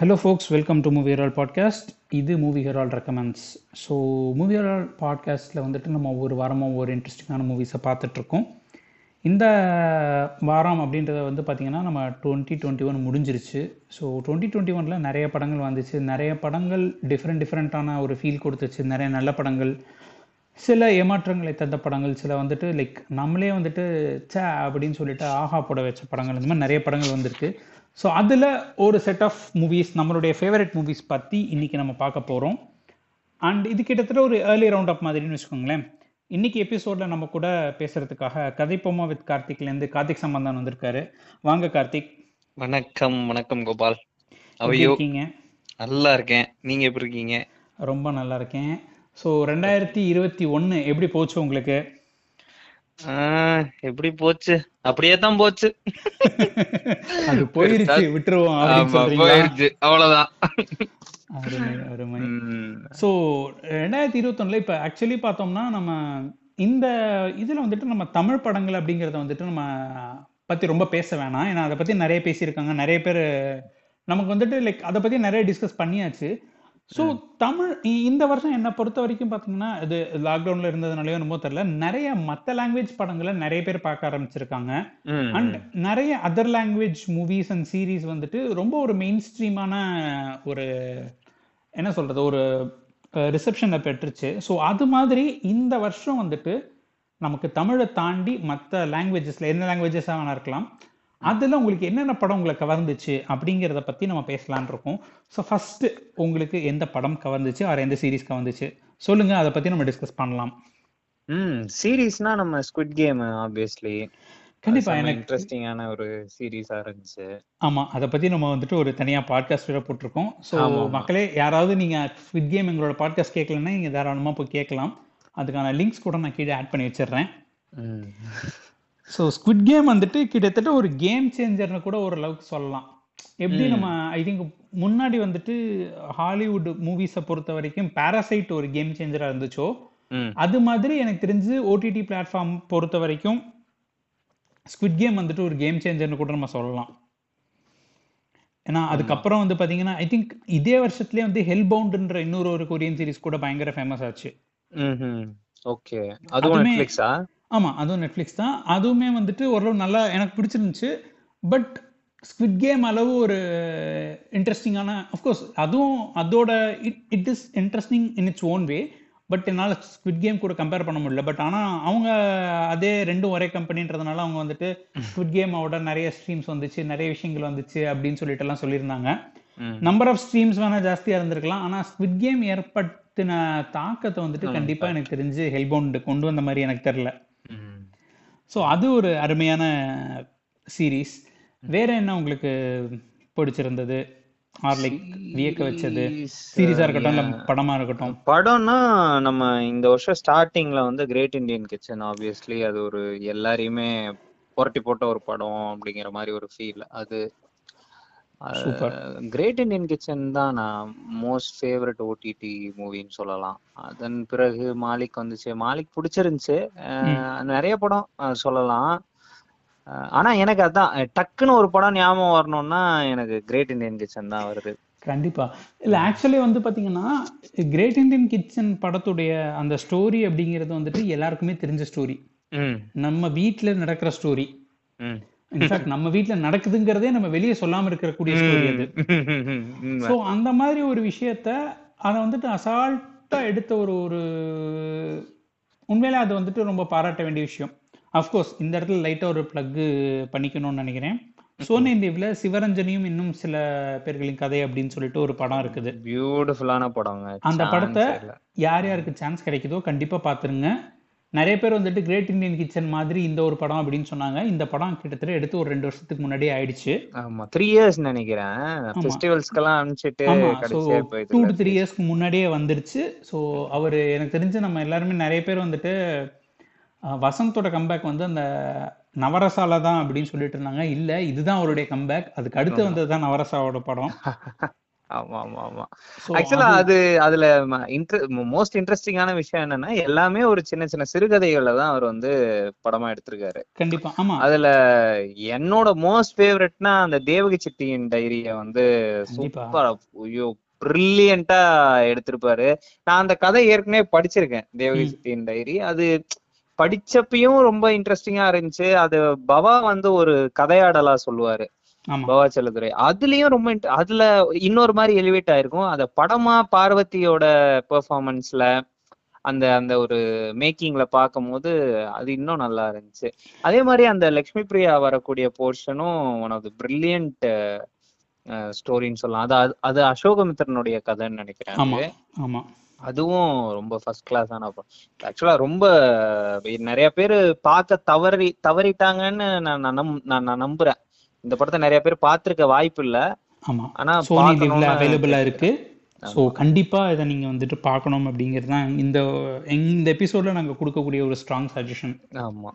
Hello folks welcome to movie Herald podcast இது movie Herald recommends so movie Herald பாட்காஸ்ட்டில் வந்துட்டு நம்ம ஒவ்வொரு வாரமும் ஒவ்வொரு இன்ட்ரெஸ்டிங்கான மூவிஸை பார்த்துட்ருக்கோம். இந்த வாரம் அப்படின்றத வந்து பார்த்திங்கன்னா நம்ம டுவெண்ட்டி டுவெண்ட்டி ஒன் முடிஞ்சிருச்சு. ஸோ டுவெண்ட்டி டுவெண்ட்டி ஒனில் நிறைய படங்கள் வந்துச்சு. நிறைய படங்கள் டிஃப்ரெண்ட் டிஃப்ரெண்ட்டான ஒரு ஃபீல் கொடுத்துச்சு. நிறைய நல்ல படங்கள் சில ஏமாற்றங்களை தந்த படங்கள் சில வந்துட்டு லைக் நம்மளே வந்துட்டு சே அப்படின்னு சொல்லிட்டு ஆஹா போட வச்ச படங்கள். இந்த மாதிரி நிறைய படங்கள் வந்திருக்கு. ஸோ அதில் ஒரு செட் ஆஃப் மூவிஸ் நம்மளுடைய ஃபேவரட் மூவிஸ் பற்றி இன்னைக்கு நம்ம பார்க்க போகிறோம் அண்ட் இது கிட்டத்தட்ட ஒரு ஏர்லி ரவுண்ட் அப் மாதிரின்னு வச்சுக்கோங்களேன். இன்னைக்கு எபிசோடில் நம்ம கூட பேசுறதுக்காக கதைப்போமா வித் கார்த்திக்லேருந்து கார்த்திக் சம்பந்தன் வந்திருக்காரு. வாங்க கார்த்திக். வணக்கம் வணக்கம் கோபால். அவையோ இருக்கீங்க? நல்லா இருக்கேன். நீங்க எப்படி இருக்கீங்க? ரொம்ப நல்லா இருக்கேன். ஸோ ரெண்டாயிரத்தி இருபத்தி ஒன்று எப்படி போச்சு உங்களுக்கு? எப்படி போச்சு? அப்படியே தான் போச்சு. அது போயிருச்சு விட்டுருவோம் போயிருச்சு அவ்வளவுதான். அருமை ஸோ ரெண்டாயிரத்தி இருபத்தொன்னுல இப்போ ஆக்சுவலி பார்த்தோம்னா நம்ம இந்த இதில் வந்துட்டு நம்ம தமிழ் படங்கள் அப்படிங்கிறத வந்துட்டு நம்ம பற்றி ரொம்ப பேச வேணாம். ஏன்னா அதை பற்றி நிறைய பேசியிருக்காங்க. நிறைய பேர் நமக்கு வந்துட்டு லைக் அதை பற்றி நிறைய டிஸ்கஸ் பண்ணியாச்சு. ஸோ தமிழ் இந்த வருஷம் என்னை பொறுத்த வரைக்கும் பார்த்தீங்கன்னா இது லாக்டவுனில் இருந்ததுனாலயோ என்னமோ தெரியல நிறைய மற்ற லாங்குவேஜ் படங்களை நிறைய பேர் பார்க்க ஆரம்பிச்சிருக்காங்க. அண்ட் நிறைய other language movies and series வந்துட்டு ரொம்ப ஒரு மெயின் ஸ்ட்ரீமான ஒரு என்ன சொல்றது ஒரு ரிசப்ஷனை பெற்றுச்சு. ஸோ அது மாதிரி இந்த வருஷம் வந்துட்டு நமக்கு தமிழை தாண்டி மற்ற லாங்குவேஜஸ்ல என்ன லாங்குவேஜஸாக வேணா இருக்கலாம். அதில் உங்களுக்கு என்னென்ன படம் உங்களை கவர்ந்துச்சு அப்படிங்கிறத பற்றி நம்ம பேசலாம்னு இருக்கோம். ஸோ ஃபர்ஸ்ட் உங்களுக்கு எந்த படம் கவர்ந்துச்சு ஆர் எந்த சீரீஸ் கவர்ந்துச்சு? சொல்லுங்க அதை பற்றி நம்ம டிஸ்கஸ் பண்ணலாம். உம் சீரீஸ்னா நம்ம ஸ்குவிட் கேம் ஆப்வியஸ்லி கண்டிப்பா எனக்கு இன்ட்ரெஸ்டிங்கான ஒரு சீரீஸா இருந்துச்சு. ஆமா அதை பத்தி நம்ம வந்துட்டு ஒரு தனியா பாட்காஸ்ட் வேற போட்டிருக்கோம். ஆமா. மக்களே யாராவது நீங்க ஸ்விட் கேம் எங்களோட பாட்காஸ்ட் கேட்கலன்னா நீங்க தாராளமா போய் கேட்கலாம். அதுக்கான லிங்க்ஸ் கூட நான் கீழே ஆட் பண்ணி வச்சிடுறேன். ஸோ ஸ்குவிட் கேம் வந்துட்டு கிட்டத்தட்ட ஒரு கேம் சேஞ்சர்னு கூட ஓரளவுக்கு சொல்லலாம். எப்படி. நம்ம ஐ திங்க் முன்னாடி வந்துட்டு ஹாலிவுட் மூவிஸை பொறுத்த வரைக்கும் பாராசைட் ஒரு கேம் சேஞ்சரா இருந்துச்சோ? அது மாதிரி எனக்கு தெரிஞ்சு ஓடிடி பிளாட்ஃபார்ம் பொறுத்த வரைக்கும் ஸ்குவிட் கேம் வந்துட்டு ஒரு கேம் சேஞ்சர்னு கூட நம்ம சொல்லலாம். ஏன்னா அதுக்கப்புறம் வந்து பாத்தீங்கன்னா ஐ திங்க் இதே வருஷத்துலயே வந்து ஹெல் பவுண்ட்ன்ற இன்னொரு ஒரு கொரியன் சீரிஸ் கூட பயங்கர ஃபேமஸ் ஆச்சு. ஓகே அதுவுமே- நெட்ஃபிளிக்ஸா ஆமா அதுவும் நெட்ஃபிளிக்ஸ் தான். அதுவுமே வந்துட்டு ஓரளவு நல்லா எனக்கு பிடிச்சிருந்துச்சு. பட் ஸ்குவிட் கேம் அளவு ஒரு இன்ட்ரெஸ்டிங்கான அஃப்கோர்ஸ் அதுவும் அதோட it it is interesting in its own way but என்னால் ஸ்குவிட் கேம் கூட கம்பேர் பண்ண முடியல. பட் ஆனால் அவங்க அதே ரெண்டும் ஒரே கம்பெனின்றதுனால அவங்க வந்துட்டு ஸ்குவிட் கேமோட நிறைய ஸ்ட்ரீம்ஸ் வந்துச்சு நிறைய விஷயங்கள் வந்துச்சு அப்படின்னு சொல்லிட்டு எல்லாம் சொல்லியிருந்தாங்க நம்பர் ஆஃப் ஸ்ட்ரீம்ஸ் வேணா ஜாஸ்தியா இருந்திருக்கலாம். ஆனா ஸ்குவிட் கேம் ஏற்படுத்தின தாக்கத்தை வந்துட்டு ஆ, கண்டிப்பா எனக்கு தெரிஞ்சு ஹெல்பவுண்ட் கொண்டு வந்த மாதிரி எனக்கு தெரியல. உம். ஸோ அது ஒரு அருமையான சீரீஸ் வேற என்ன உங்களுக்கு பிடிச்சிருந்தது? ஆர் லைக் வியக்க வச்சது? சீரீஸா இருக்கட்டும் இல்ல. படமா இருக்கட்டும். படம்னா நம்ம இந்த வருஷம் ஸ்டார்டிங்ல வந்து கிரேட் இந்தியன் கிச்சன் ஆப்வியஸ்லி அது ஒரு எல்லாரையுமே புரட்டி போட்ட ஒரு படம் அப்படிங்கிற மாதிரி ஒரு ஃபீல் அது கிரேட் இந்தியன் கிச்சன் தான் நான் மோஸ்ட் ஃபேவரட் ஓடிடி மூவின்னு சொல்லலாம். அதன் பிறகு மாலிக் வந்துச்சு. மாலிக் பிடிச்சிருந்துச்சு. நிறைய படம் சொல்லலாம். ஆனா எனக்கு அதான் டக்குன்னு ஒரு படம் ஞாபகம் வரணும்னா எனக்கு கிரேட் இந்தியன் கிச்சன் தான் வருது. கண்டிப்பா. இல்ல ஆக்சுவலி வந்து பாத்தீங்கன்னா கிரேட் இந்தியன் கிச்சன் படத்துடைய அந்த ஸ்டோரி அப்படிங்கிறது வந்துட்டு எல்லாருக்குமே தெரிஞ்ச ஸ்டோரி நம்ம வீட்ல நடக்கிற ஸ்டோரி இன்ஃபேக்ட் நம்ம வீட்ல நடக்குதுங்கிறதே நம்ம வெளியே சொல்லாம இருக்கிற கூடிய ஸ்டோரி அது. ஸோ அந்த மாதிரி ஒரு விஷயத்த அதை வந்துட்டு அசால்ட்டா எடுத்த ஒரு ஒரு உண்மையில அது வந்துட்டு ரொம்ப பாராட்ட வேண்டிய விஷயம். அஃப்கோர்ஸ் இந்த இடத்துல லைட்டா ஒரு பிளக் பண்ணிக்கணும்னு நினைக்கிறேன். சோனி தேவ்ல சிவரஞ்சனியும் இன்னும் சில பேர்களின் கதை அப்படின்னு சொல்லிட்டு ஒரு படம் இருக்குது. பியூட்டிஃபுல்லான படங்க. அந்த படத்தை. யார் யாருக்கு சான்ஸ் கிடைக்குதோ கண்டிப்பா பாத்துருங்க. நிறைய பேர் வந்துட்டு கிரேட் இந்தியன் கிச்சன் மாதிரி இந்த ஒரு படம் அப்படின்னு சொன்னாங்க. இந்த படம் கிட்டத்தட்ட எடுத்து ஒரு ரெண்டு வருஷத்துக்கு முன்னாடியே ஆயிடுச்சு. ஆமா த்ரீ இயர்ஸ் நினைக்கிறேன். ஃபெஸ்டிவல்ஸ்க்கெல்லாம் அனுப்பிச்சிட்டு டூ டு த்ரீ இயர்ஸ்க்கு முன்னாடியே வந்துருச்சு. ஸோ அவர் எனக்கு தெரிஞ்சு நம்ம எல்லாருமே நிறைய பேர் வந்துட்டு வசந்தோட கம்பேக் வந்து அந்த நவரசால தான் அப்படின்னு சொல்லிட்டு இருந்தாங்க. இல்ல இதுதான் அவருடைய கம்பேக் அதுக்கு அடுத்து வந்தது தான் நவரசாவோட படம். ஆமா ஆமா ஆமா. ஆக்சுவலா அது அது அதுல மோஸ்ட் இன்ட்ரெஸ்டிங்கான விஷயம் என்னன்னா எல்லாமே ஒரு சின்ன சின்ன சிறுகதைகளை தான் அவர் வந்து படமா எடுத்திருக்காரு. கண்டிப்பா ஆமா. அதுல என்னோட மோஸ்ட் ஃபேவரட்னா அந்த தேவகி செட்டியின் டைரிய வந்து சூப்பரா ஐயோ பிரில்லியண்டா எடுத்திருப்பாரு. நான் அந்த கதை ஏற்கனவே படிச்சிருக்கேன் தேவகி செட்டியின் டைரி. அது படிச்சப்பயும் ரொம்ப இன்ட்ரெஸ்டிங்கா இருந்துச்சு. அது பவா வந்து ஒரு கதையாடலா சொல்லுவாரு. ஆமா. பவா செல்லதுரை அதுலயும் ரொம்ப அதுல இன்னொரு மாதிரி எலிவேட் ஆயிருக்கும். அத படமா பார்வதியோட பெர்ஃபார்மன்ஸ்ல அந்த அந்த ஒரு மேக்கிங்ல பார்க்கும்போது அது இன்னும் நல்லா இருந்துச்சு. அதே மாதிரி அந்த லக்ஷ்மி பிரியா வரக்கூடிய போர்ஷனும் ஒன் ஆஃப் த பிரில்லியன்ட் ஸ்டோரின்னு சொல்லலாம். அது அது- அசோகமித்திரனுடைய கதைன்னு நினைக்கிறேன் ஆமா அது. ஆமா. அதுவும் ரொம்ப ஃபர்ஸ்ட் கிளாஸான படம். ஆக்சுவலா ரொம்ப நிறைய பேர் பார்க்க தவறி தவறிட்டாங்கன்னு நான் நான் நான் நம்புறேன். இந்த படத்தை நிறைய பேர் பார்த்திருக்க வாய்ப்பு இல்ல. ஆமா. ஆனா சோனி லிவ்ல அவைலபிளா இருக்கு. ஸோ ஆமா கண்டிப்பா இதை நீங்க வந்துட்டு பார்க்கணும் அப்படிங்கிறது தான் இந்த இந்த எபிசோட்ல நாங்க கொடுக்கக்கூடிய ஒரு ஸ்ட்ராங் சஜஷன் ஆமா.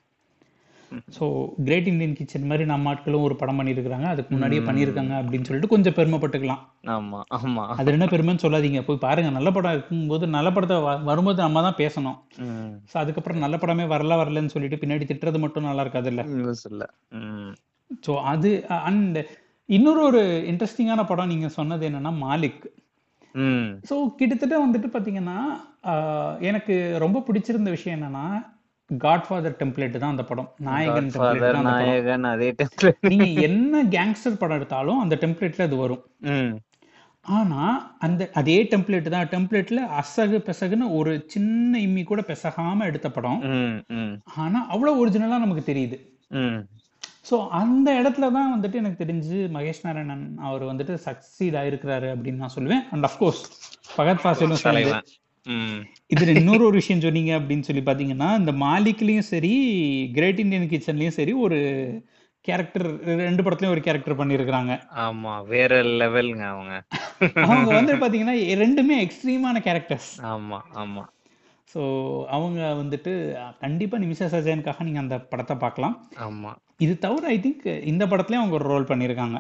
ஸோ கிரேட் இந்தியன் கிச்சன் மாதிரி நம்ம ஆட்களும் ஒரு படம் பண்ணியிருக்கிறாங்க. அதுக்கு முன்னாடியே ம். பண்ணியிருக்காங்க அப்படின்னு சொல்லிட்டு கொஞ்சம் பெருமைப்பட்டுக்கலாம். ஆமா ஆமா. அது என்ன பெருமைன்னு சொல்லாதீங்க. போய் பாருங்க. நல்ல படம் இருக்கும்போது நல்ல படத்தை வரும்போது நம்ம தான் பேசணும். ஸோ அதுக்கப்புறம் நல்ல படமே வரல வரலன்னு சொல்லிட்டு பின்னாடி திட்டுறது மட்டும் நல்லா இருக்காதுல்ல? நியூஸ் இல்ல. ஸோ அது அண்ட் இன்னொரு ஒரு இன்ட்ரெஸ்டிங்கான படம் நீங்க சொன்னது என்னன்னா மாலிக். ஸோ கிட்டத்தட்ட வந்துட்டு பார்த்தீங்கன்னா எனக்கு ரொம்ப பிடிச்சிருந்த விஷயம் என்னன்னா காட்ஃபாதர் டெம்ப்ளேட் தான் அந்த படம். நாயகன் டெம்ப்ளேட் நாயகன் அதே டைம்ல நீங்க என்ன கேங்ஸ்டர் படம் எடுத்தாலும் அந்த டெம்ப்ளேட்ல அது வரும். ஆனா அந்த அதே டெம்ப்ளேட் தான். டெம்ப்ளேட்ல அசகு பெசகுன்னு ஒரு சின்ன இம்மி கூட பெசகாம எடுத்த படம். ஆனா அவ்வளவு ஒரிஜினலா நமக்கு தெரியுது. ஸோ அந்த இடத்துல தான் வந்துட்டு எனக்கு தெரிஞ்சு மகேஷ் நாராயணன் அவர் வந்துட்டு சக்சீட் ஆயிருக்கிறாரு அப்படின்னு நான் சொல்லுவேன். அண்ட் அஃப்கோர்ஸ் பகத் ஃபாசிலும் தலைவன். இதுல இன்னொரு ஒரு விஷயம் சொன்னீங்க அப்படின்னு சொல்லி பாத்தீங்கன்னா இந்த மாலிக்லயும் சரி கிரேட் இந்தியன் கிச்சன்லயும் சரி ஒரு கேரக்டர் ரெண்டு படத்துலயும் ஒரு கேரக்டர் பண்ணியிருக்கிறாங்க. ஆமா வேற லெவலுங்க அவங்க. அவங்க வந்து பாத்தீங்கன்னா ரெண்டுமே எக்ஸ்ட்ரீமான கேரக்டர்ஸ் ஆமா ஆமா. ஸோ அவங்க வந்துட்டு கண்டிப்பா நிமிஷா சஜயனுக்காக நீங்க அந்த படத்தை பார்க்கலாம். ஆமா. இது தவிர ஐ திங்க் இந்த படத்துலயும் அவங்க ஒரு ரோல் பண்ணியிருக்காங்க.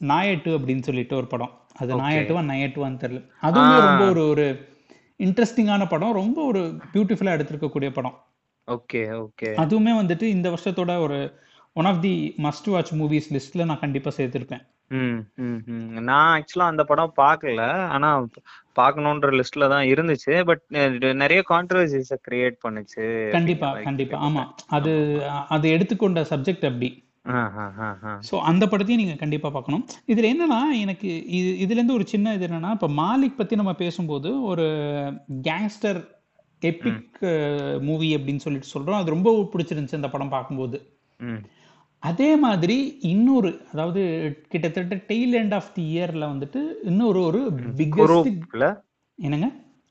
நாயட்டு அப்படின்னு சொல்லிட்டு ஒரு படம். அது நாயட்டுவா நயட்டுவான்னு தெரியல. அதுவுமே ரொம்ப ஒரு ஒரு இன்ட்ரெஸ்டிங்கான படம். ரொம்ப ஒரு பியூட்டிஃபுல்லா எடுத்திருக்கக்கூடிய படம். ஓகே ஓகே அதுவுமே வந்துட்டு இந்த வருஷத்தோட ஒரு one of the must watch movies லிஸ்ட்ல நான் கண்டிப்பா சேர்த்திருப்பேன். நான் ஆக்சுவலா அந்த படம் பார்க்கல. ஆனா பார்க்கணுன்ற லிஸ்ட்ல தான் இருந்துச்சு. பட் நிறைய கான்ட்ரவர்சிஸ கிரியேட் பண்ணுச்சு. கண்டிப்பா கண்டிப்பா. ஆமா. அது அது எடுத்துக்கொண்ட சப்ஜெக்ட் அப்படி. ஸோ அந்த படத்தையும் நீங்க கண்டிப்பா பார்க்கணும். இதுல என்னன்னா எனக்கு இது இதுல இருந்து ஒரு சின்ன இது என்னன்னா இப்ப மாலிக் பத்தி நம்ம பேசும்போது ஒரு கேங்ஸ்டர் ம். எபிக் மூவி அப்படின்னு சொல்லிட்டு சொல்றோம். அது ரொம்ப பிடிச்சிருந்துச்சு அந்த படம் பார்க்கும்போது. அதே மாதிரி இன்னொரு அதாவது கிட்டத்தட்ட டெய்ல் எண்ட் ஆஃப் தி இயர்ல வந்துட்டு இன்னொரு ஒரு. பிக்கெஸ்ட் என்னங்க?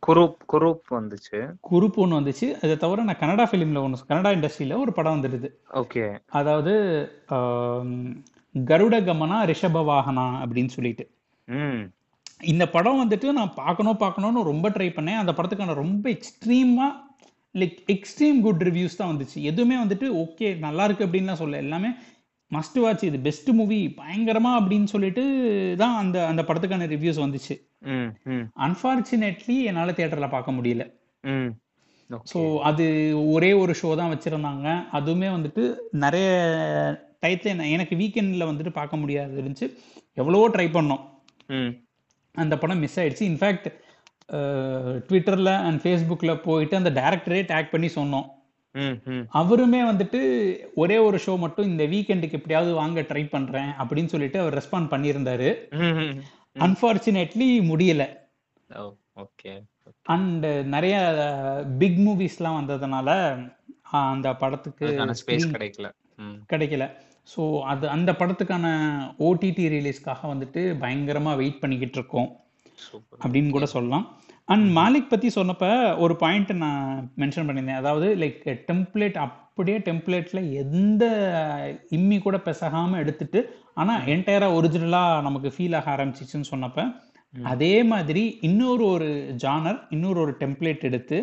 குரூப் குரூப் வந்துச்சு. குரூப் ஒன்று வந்துச்சு. அதை தவிர நான் கன்னடா ஃபிலிமில் ஒன்று கன்னடா இண்டஸ்ட்ரியில் ஒரு படம் வந்துடுது ஓகே. அதாவது கருட கமனா ரிஷப வாகனா அப்படின்னு சொல்லிட்டு. இந்த படம் வந்துட்டு நான் பார்க்கணும் பார்க்கணும்னு ரொம்ப ட்ரை பண்ணேன். அந்த படத்துக்கான ரொம்ப எக்ஸ்ட்ரீமாக லைக் எக்ஸ்ட்ரீம் குட் ரிவ்யூஸ் தான் வந்துச்சு. எதுவுமே வந்துட்டு ஓகே நல்லா இருக்கு அப்படின்லாம் சொல்ல எல்லாமே மஸ்ட் வாட்ச் இது பெஸ்ட் மூவி பயங்கரமா அப்படின்னு சொல்லிட்டு தான் அந்த அந்த படத்துக்கான ரிவ்யூஸ் வந்துச்சு. அன்ஃபார்ச்சுனேட்லி என்னால் தியேட்டரில் பார்க்க முடியல. ஸோ அது ஒரே ஒரு ஷோ தான் வச்சுருந்தாங்க. அதுவுமே வந்துட்டு நிறைய டயத்தில் எனக்கு வீக்கெண்டில் வந்துட்டு பார்க்க முடியாது இருந்துச்சு. எவ்வளவோ ட்ரை பண்ணோம். அந்த படம் மிஸ் ஆயிடுச்சு. இன்ஃபேக்ட் ட்விட்டரில் அண்ட் ஃபேஸ்புக்கில் போயிட்டு அந்த டேரக்டரே டேக் பண்ணி சொன்னோம். அவருமே வந்துட்டு ஒரே ஒரு ஷோ மட்டும் இந்த வீக்கெண்டுக்கு எப்படியாவது வாங்க ட்ரை பண்ணுறேன் அப்படின்னு சொல்லிட்டு அவர் ரெஸ்பாண்ட் பண்ணியிருந்தாரு. அன்ஃபார்ச்சுனேட்லி முடியல. அண்ட் நிறைய பிக் மூவிஸ்லாம் வந்ததுனால அந்த படத்துக்கு ஸ்பேஸ் கிடைக்கல. கிடைக்கல. ஸோ அது அந்த படத்துக்கான ஓடிடி ரிலீஸ்க்காக வந்துட்டு பயங்கரமாக வெயிட் பண்ணிக்கிட்டு இருக்கோம். அப்படின்னு கூட சொல்லலாம். அண்ட் மாலிக் பற்றி சொன்னப்ப ஒரு பாயிண்ட் நான் மென்ஷன் பண்ணியிருந்தேன். அதாவது லைக் டெம்ப்ளேட் அப்படியே டெம்ப்ளேட்டில் எந்த இம்மி கூட பெசகாமல் எடுத்துட்டு ஆனால் ம் என்டையராக ஒரிஜினலாக நமக்கு ஃபீல் ஆக ஆரம்பிச்சிச்சுன்னு சொன்னப்ப அதே மாதிரி இன்னொரு ஒரு ஜானர் இன்னொரு ஒரு டெம்ப்ளேட் எடுத்து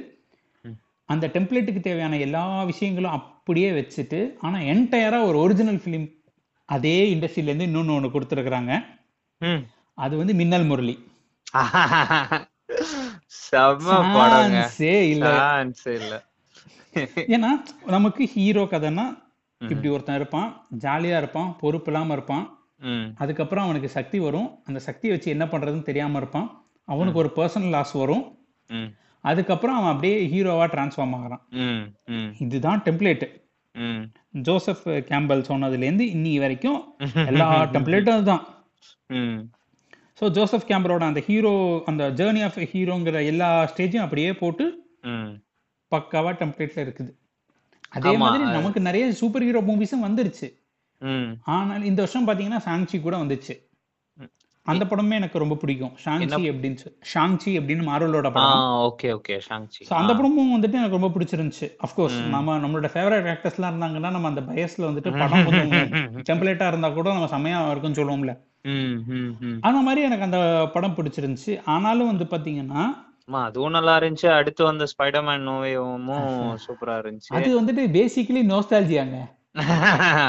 அந்த டெம்ப்ளேட்டுக்கு தேவையான எல்லா விஷயங்களும் அப்படியே வச்சுட்டு ஆனால் என்டையராக ஒரு ஒரிஜினல் ஃபிலிம் அதே இண்டஸ்ட்ரியிலேருந்து இன்னொன்று ஒன்று கொடுத்துருக்குறாங்க. அது வந்து மின்னல் முரளி. செம்ம படங்க. சான்ஸே இல்ல. ஏன்னா நமக்கு ஹீரோ கதைன்னா இப்படி ஒருத்தன் இருப்பான் ஜாலியா இருப்பான் பொறுப்பு இல்லாம இருப்பான் அதுக்கப்புறம் அவனுக்கு சக்தி வரும். அந்த சக்தியை வச்சு என்ன பண்றதுன்னு தெரியாம இருப்பான். அவனுக்கு ஒரு பர்சனல் லாஸ் வரும். அதுக்கப்புறம் அவன் அப்படியே ஹீரோவா டிரான்ஸ்ஃபார்ம் ஆகுறான். இதுதான் டெம்ப்ளேட் ஜோசப் கேம்பல் சொன்னதுலேருந்து இன்னி வரைக்கும் எல்லா டெம்ப்ளேட்டும் அதுதான். ஸோ ஜோசப் கேம்பலோட அந்த ஹீரோ அந்த ஜேர்னி ஆஃப் ஹீரோங்கிற எல்லா ஸ்டேஜையும் அப்படியே போட்டு பக்காவா டெம்ப்ளேட்ல இருக்குது. அதே மாதிரி நமக்கு நிறைய சூப்பர் ஹீரோ மூவிஸும் வந்துருச்சு. ஆனால் இந்த வருஷம் பாத்தீங்கன்னா ஷாங்சி கூட வந்துச்சு. அந்த படமே எனக்கு ரொம்ப பிடிக்கும். ஷாங்சி அப்படின்னு ஷாங்சி அப்படின்னு மார்வலோட படம். ஓகே ஓகே ஷாங்சி அந்த படமும் வந்துட்டு எனக்கு ரொம்ப பிடிச்சிருந்துச்சு. அஃப்கோர்ஸ் நம்ம நம்மளோட ஃபேவரட் ஆக்டர்ஸ்லாம் இருந்தாங்கன்னா நம்ம அந்த பயஸ்ல வந்துட்டு படம் கொஞ்சம் டெம்ப்ளேட்டா இருந்தா கூட நம்ம செமையா இருக்கும்னு சொல்லுவோம்ல. அந்த மாதிரி எனக்கு அந்த படம் பிடிச்சிருந்துச்சு. ஆனாலும் வந்து பாத்தீங்கன்னா அதுவும் நல்லா இருந்துச்சு. அடுத்து வந்த ஸ்பைடர்மேன் நோவேவும் சூப்பரா இருந்துச்சு. அது வந்துட்டு பேசிக்கலி நோஸ்டாலஜியாங்க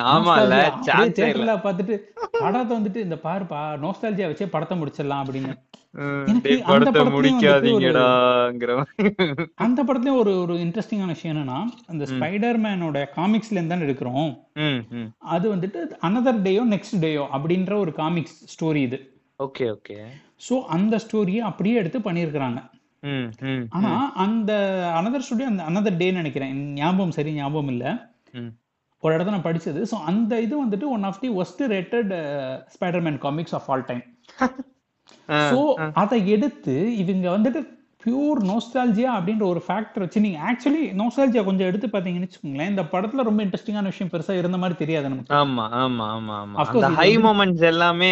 ஆமால தியேட்டர்ல பார்த்துட்டு படத்தை வந்துட்டு இந்த பாருப்பா நோஸ்டாலஜியா வச்சே படத்தை முடிச்சிடலாம் அப்படின்னு. அந்த படத்தை படத்துலயும் ஒரு- இன்ட்ரெஸ்டிங்கான விஷயம் என்னன்னா அந்த ஸ்பைடர்மேனோட காமிக்ஸ்ல இருந்து தானே எடுக்கிறோம். அது வந்துட்டு அனதர் டேயோ நெக்ஸ்ட் டேயோ அப்படின்ற ஒரு காமிக்ஸ் ஸ்டோரி இது. Okay okay. ஸோ அந்த ஸ்டோரியை அப்படியே எடுத்து ம் ஆனா அந்த அனதர் ஸ்டோரி அந்த அனதர் டே நினைக்கிறேன். ஞாபகம் சரி ஞாபகம் இல்ல. ஒரு இடத்துல நான் படிச்சது. ஸோ அந்த இது வந்துட்டு one of the most rated Spiderman comics of all time so அதை எடுத்து இவங்க வந்துட்டு பியூர் நோஸ்டாலஜியா அப்படின்ற ஒரு ஃபேக்டர் வச்சு நீங்க ஆக்சுவலி நோஸ்டாலஜியா கொஞ்சம் எடுத்து பார்த்தீங்கன்னு வச்சுக்கோங்களேன் இந்த படத்துல ரொம்ப இன்ட்ரெஸ்டிங்கான விஷயம் பெருசா இருந்த மாதிரி தெரியாது நமக்கு. ஆமா ஆமா ஆமா ஆமா. ஹை மொமெண்ட்ஸ் எல்லாமே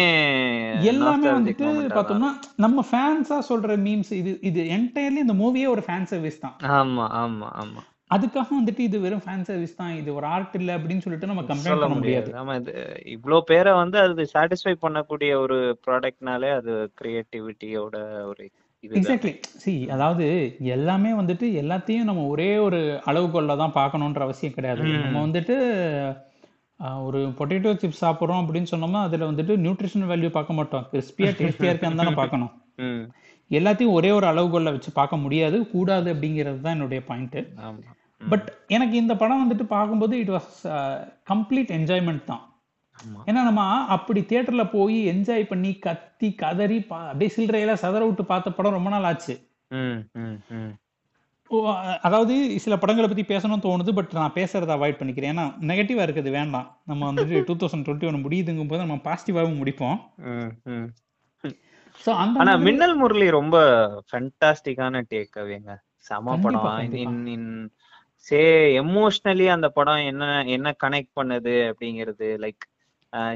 எல்லாமே வந்துட்டு பார்த்தோம்னா நம்ம ஃபேன்ஸா சொல்ற மீம்ஸ் இது இது என்டையர்லி இந்த மூவியே ஒரு ஃபேன் சர்வீஸ் தான். ஆமா ஆமா ஆமா. அதுக்காக வந்துட்டு இது வெறும் ஃபேன் சர்வீஸ் தான் இது ஒரு ஆர்ட் இல்ல அப்படின்னு சொல்லிட்டு நம்ம கம்பேர் பண்ண முடியாது. ஆமா இது இவ்ளோ பேரை வந்து அது சாட்டிஸ்ஃபை பண்ணக்கூடிய ஒரு ப்ராடக்ட்னாலே அது கிரியேட்டிவிட்டியோட ஒரு எக்ஸாக்ட்லி சி அதாவது எல்லாமே வந்துட்டு எல்லாத்தையும் நம்ம ஒரே ஒரு அளவுகோல்ல தான் பார்க்கணுன்ற அவசியம் கிடையாது. நம்ம வந்துட்டு ஒரு பொட்டேட்டோ சிப்ஸ் சாப்பிட்றோம் அப்படின்னு சொன்னோம்னா அதுல வந்துட்டு நியூட்ரிஷன் வேல்யூ பார்க்க மாட்டோம். கிறிஸ்பியா டேஸ்டியா இருக்கான்னு தானே பார்க்கணும். எல்லாத்தையும் ஒரே ஒரு அளவுகோல்ல வச்சு பார்க்க முடியாது கூடாது அப்படிங்கிறது தான் என்னுடைய பாயிண்ட் பட் எனக்கு இந்த படம் வந்துட்டு பார்க்கும்போது இட் வாஸ் கம்ப்ளீட் என்ஜாய்மெண்ட் தான். ஏன்னா நம்ம அப்படி தியேட்டர்ல போய் என்ஜாய் பண்ணி கத்தி கதறி அப்படியே சில்லறையில சதற விட்டு பார்த்த படம் ரொம்ப நாள் ஆச்சு. அதாவது சில படங்களை பத்தி பேசணும்னு தோணுது பட் நான் பேசுறத அவாய்ட் பண்ணிக்கிறேன். ஏன்னா நெகட்டிவா இருக்குது வேண்டாம். நம்ம வந்துட்டு டூ தௌசண்ட் டுவெண்ட்டி ஒன் முடியுதுங்கும் போது நம்ம பாசிட்டிவாகவும் முடிப்போம் ஆனா மின்னல் முரளி ரொம்ப ஃபென்டாஸ்டிக்கான டேக் அவேங்க செம படம். கண்டிப்பா. இன் இன் சே எமோஷ்னலி அந்த படம் என்ன என்ன கனெக்ட் பண்ணுது அப்படிங்கிறது லைக்